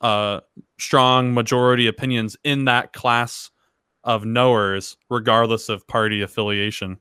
uh, strong majority opinions in that class of knowers, regardless of party affiliation.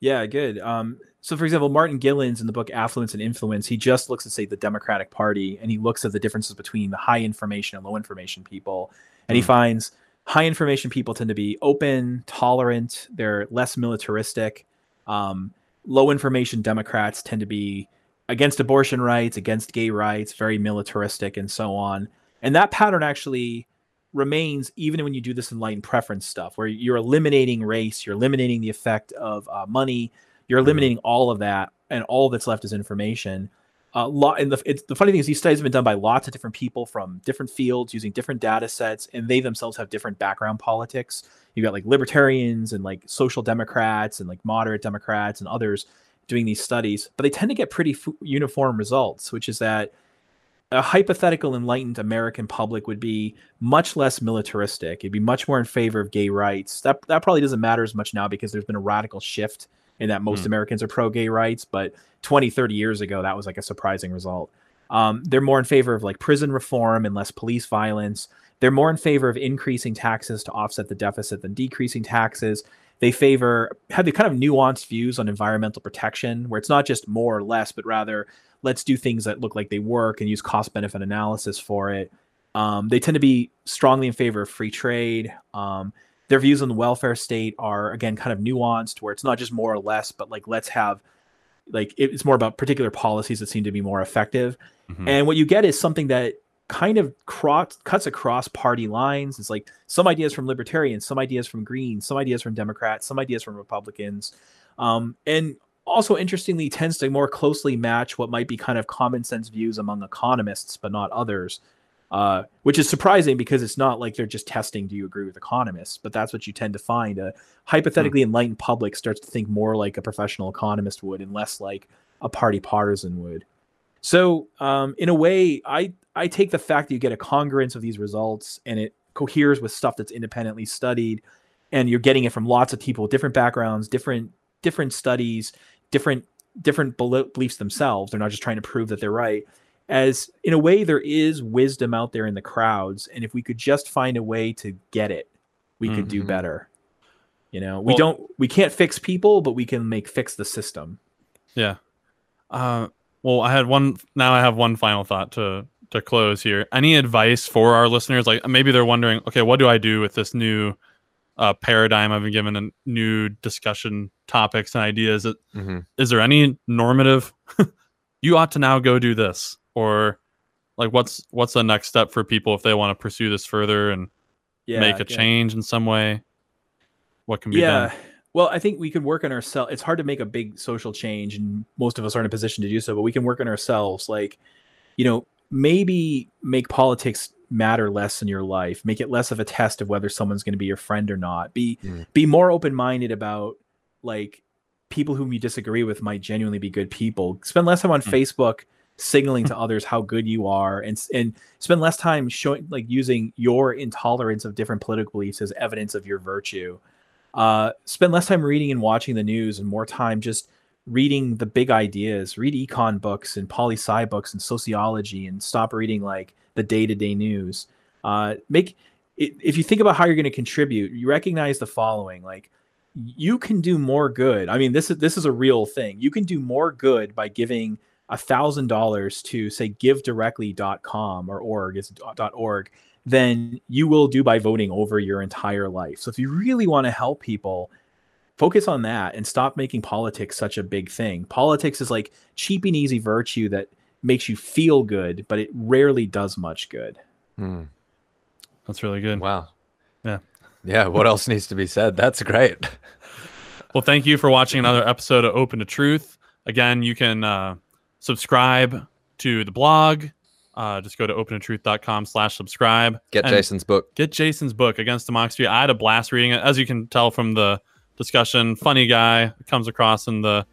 Yeah, good. Um, so, for example, Martin Gilens in the book Affluence and Influence, he just looks at, say, the Democratic Party and he looks at the differences between the high information and low information people. And he finds high information people tend to be open, tolerant, they're less militaristic. Um, low information Democrats tend to be against abortion rights, against gay rights, very militaristic, and so on. And that pattern actually remains even when you do this enlightened preference stuff where you're eliminating race you're eliminating the effect of uh, money you're mm-hmm. eliminating all of that and all that's left is information uh, lot and the, it's, the funny thing is these studies have been done by lots of different people from different fields using different data sets and they themselves have different background politics you've got like libertarians and like social democrats and like moderate democrats and others doing these studies, but they tend to get pretty f- uniform results, which is that a hypothetical enlightened American public would be much less militaristic. It'd be much more in favor of gay rights. That that probably doesn't matter as much now because there's been a radical shift in that most mm. Americans are pro gay rights, but 20, 30 years ago that was like a surprising result. Um, they're more in favor of like prison reform and less police violence. They're more in favor of increasing taxes to offset the deficit than decreasing taxes. They favor have the kind of nuanced views on environmental protection, where it's not just more or less, but rather let's do things that look like they work and use cost benefit analysis for it. Um, they tend to be strongly in favor of free trade. Um, their views on the welfare state are again kind of nuanced, where it's not just more or less, but like let's have like it's more about particular policies that seem to be more effective. Mm-hmm. And what you get is something that kind of cross, cuts across party lines. It's like some ideas from libertarians, some ideas from Greens, some ideas from Democrats, some ideas from Republicans, um, and also interestingly tends to more closely match what might be kind of common sense views among economists, but not others. Uh, which is surprising because it's not like they're just testing do you agree with economists but that's what you tend to find a hypothetically hmm. enlightened public starts to think more like a professional economist would and less like a party partisan would so um, in a way i I take the fact that you get a congruence of these results and it coheres with stuff that's independently studied and you're getting it from lots of people, different backgrounds, different different studies, different different beliefs themselves. They're not just trying to prove that they're right. As in a way, there is wisdom out there in the crowds, and if we could just find a way to get it, we mm-hmm. could do mm-hmm. better. You know, we well, don't, we can't fix people, but we can make fix the system. Yeah. Uh, well, I had one. Now I have one final thought to to close here, any advice for our listeners? Like maybe they're wondering, okay, what do I do with this new uh, paradigm? I've been given a new discussion topics and ideas. Mm-hmm. Is there any normative? [laughs] you ought to now go do this, or like what's what's the next step for people if they want to pursue this further and yeah, make a yeah. change in some way? What can be yeah. done? Well, I think we could work on ourselves. It's hard to make a big social change, and most of us aren't in a position to do so. But we can work on ourselves. Like, you know, maybe make politics matter less in your life make it less of a test of whether someone's going to be your friend or not be mm. be more open-minded about like people whom you disagree with might genuinely be good people spend less time on mm. facebook signaling to [laughs] others how good you are and and spend less time showing like using your intolerance of different political beliefs as evidence of your virtue uh spend less time reading and watching the news and more time just reading the big ideas, read econ books and poli sci books and sociology, and stop reading like the day to day news. Uh, make if you think about how you're going to contribute, you recognize the following: like you can do more good. I mean, this is this is a real thing. You can do more good by giving a thousand dollars to say givedirectly.com or org is org than you will do by voting over your entire life. So if you really want to help people, focus on that and stop making politics such a big thing. Politics is like cheap and easy virtue that makes you feel good, but it rarely does much good. Hmm. That's really good. Wow. Yeah. Yeah. What else needs to be said? That's great. [laughs] well, thank you for watching another episode of Open to Truth. Again, you can uh, subscribe to the blog. Uh, just go to opentotruth.com slash subscribe. Get Jason's book. Get Jason's book, Against Democracy. I had a blast reading it. As you can tell from the discussion. Funny guy comes across in the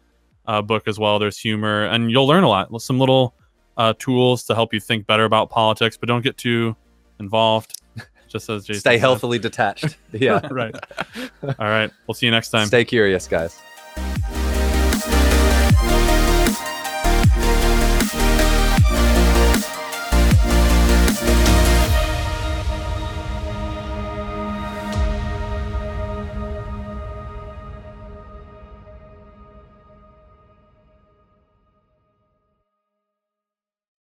uh, book as well. There's humor, and you'll learn a lot. Some little uh, tools to help you think better about politics, but don't get too involved. [laughs] Just as Jason stay said. healthily detached. [laughs] Yeah, right. All right. We'll see you next time. Stay curious, guys.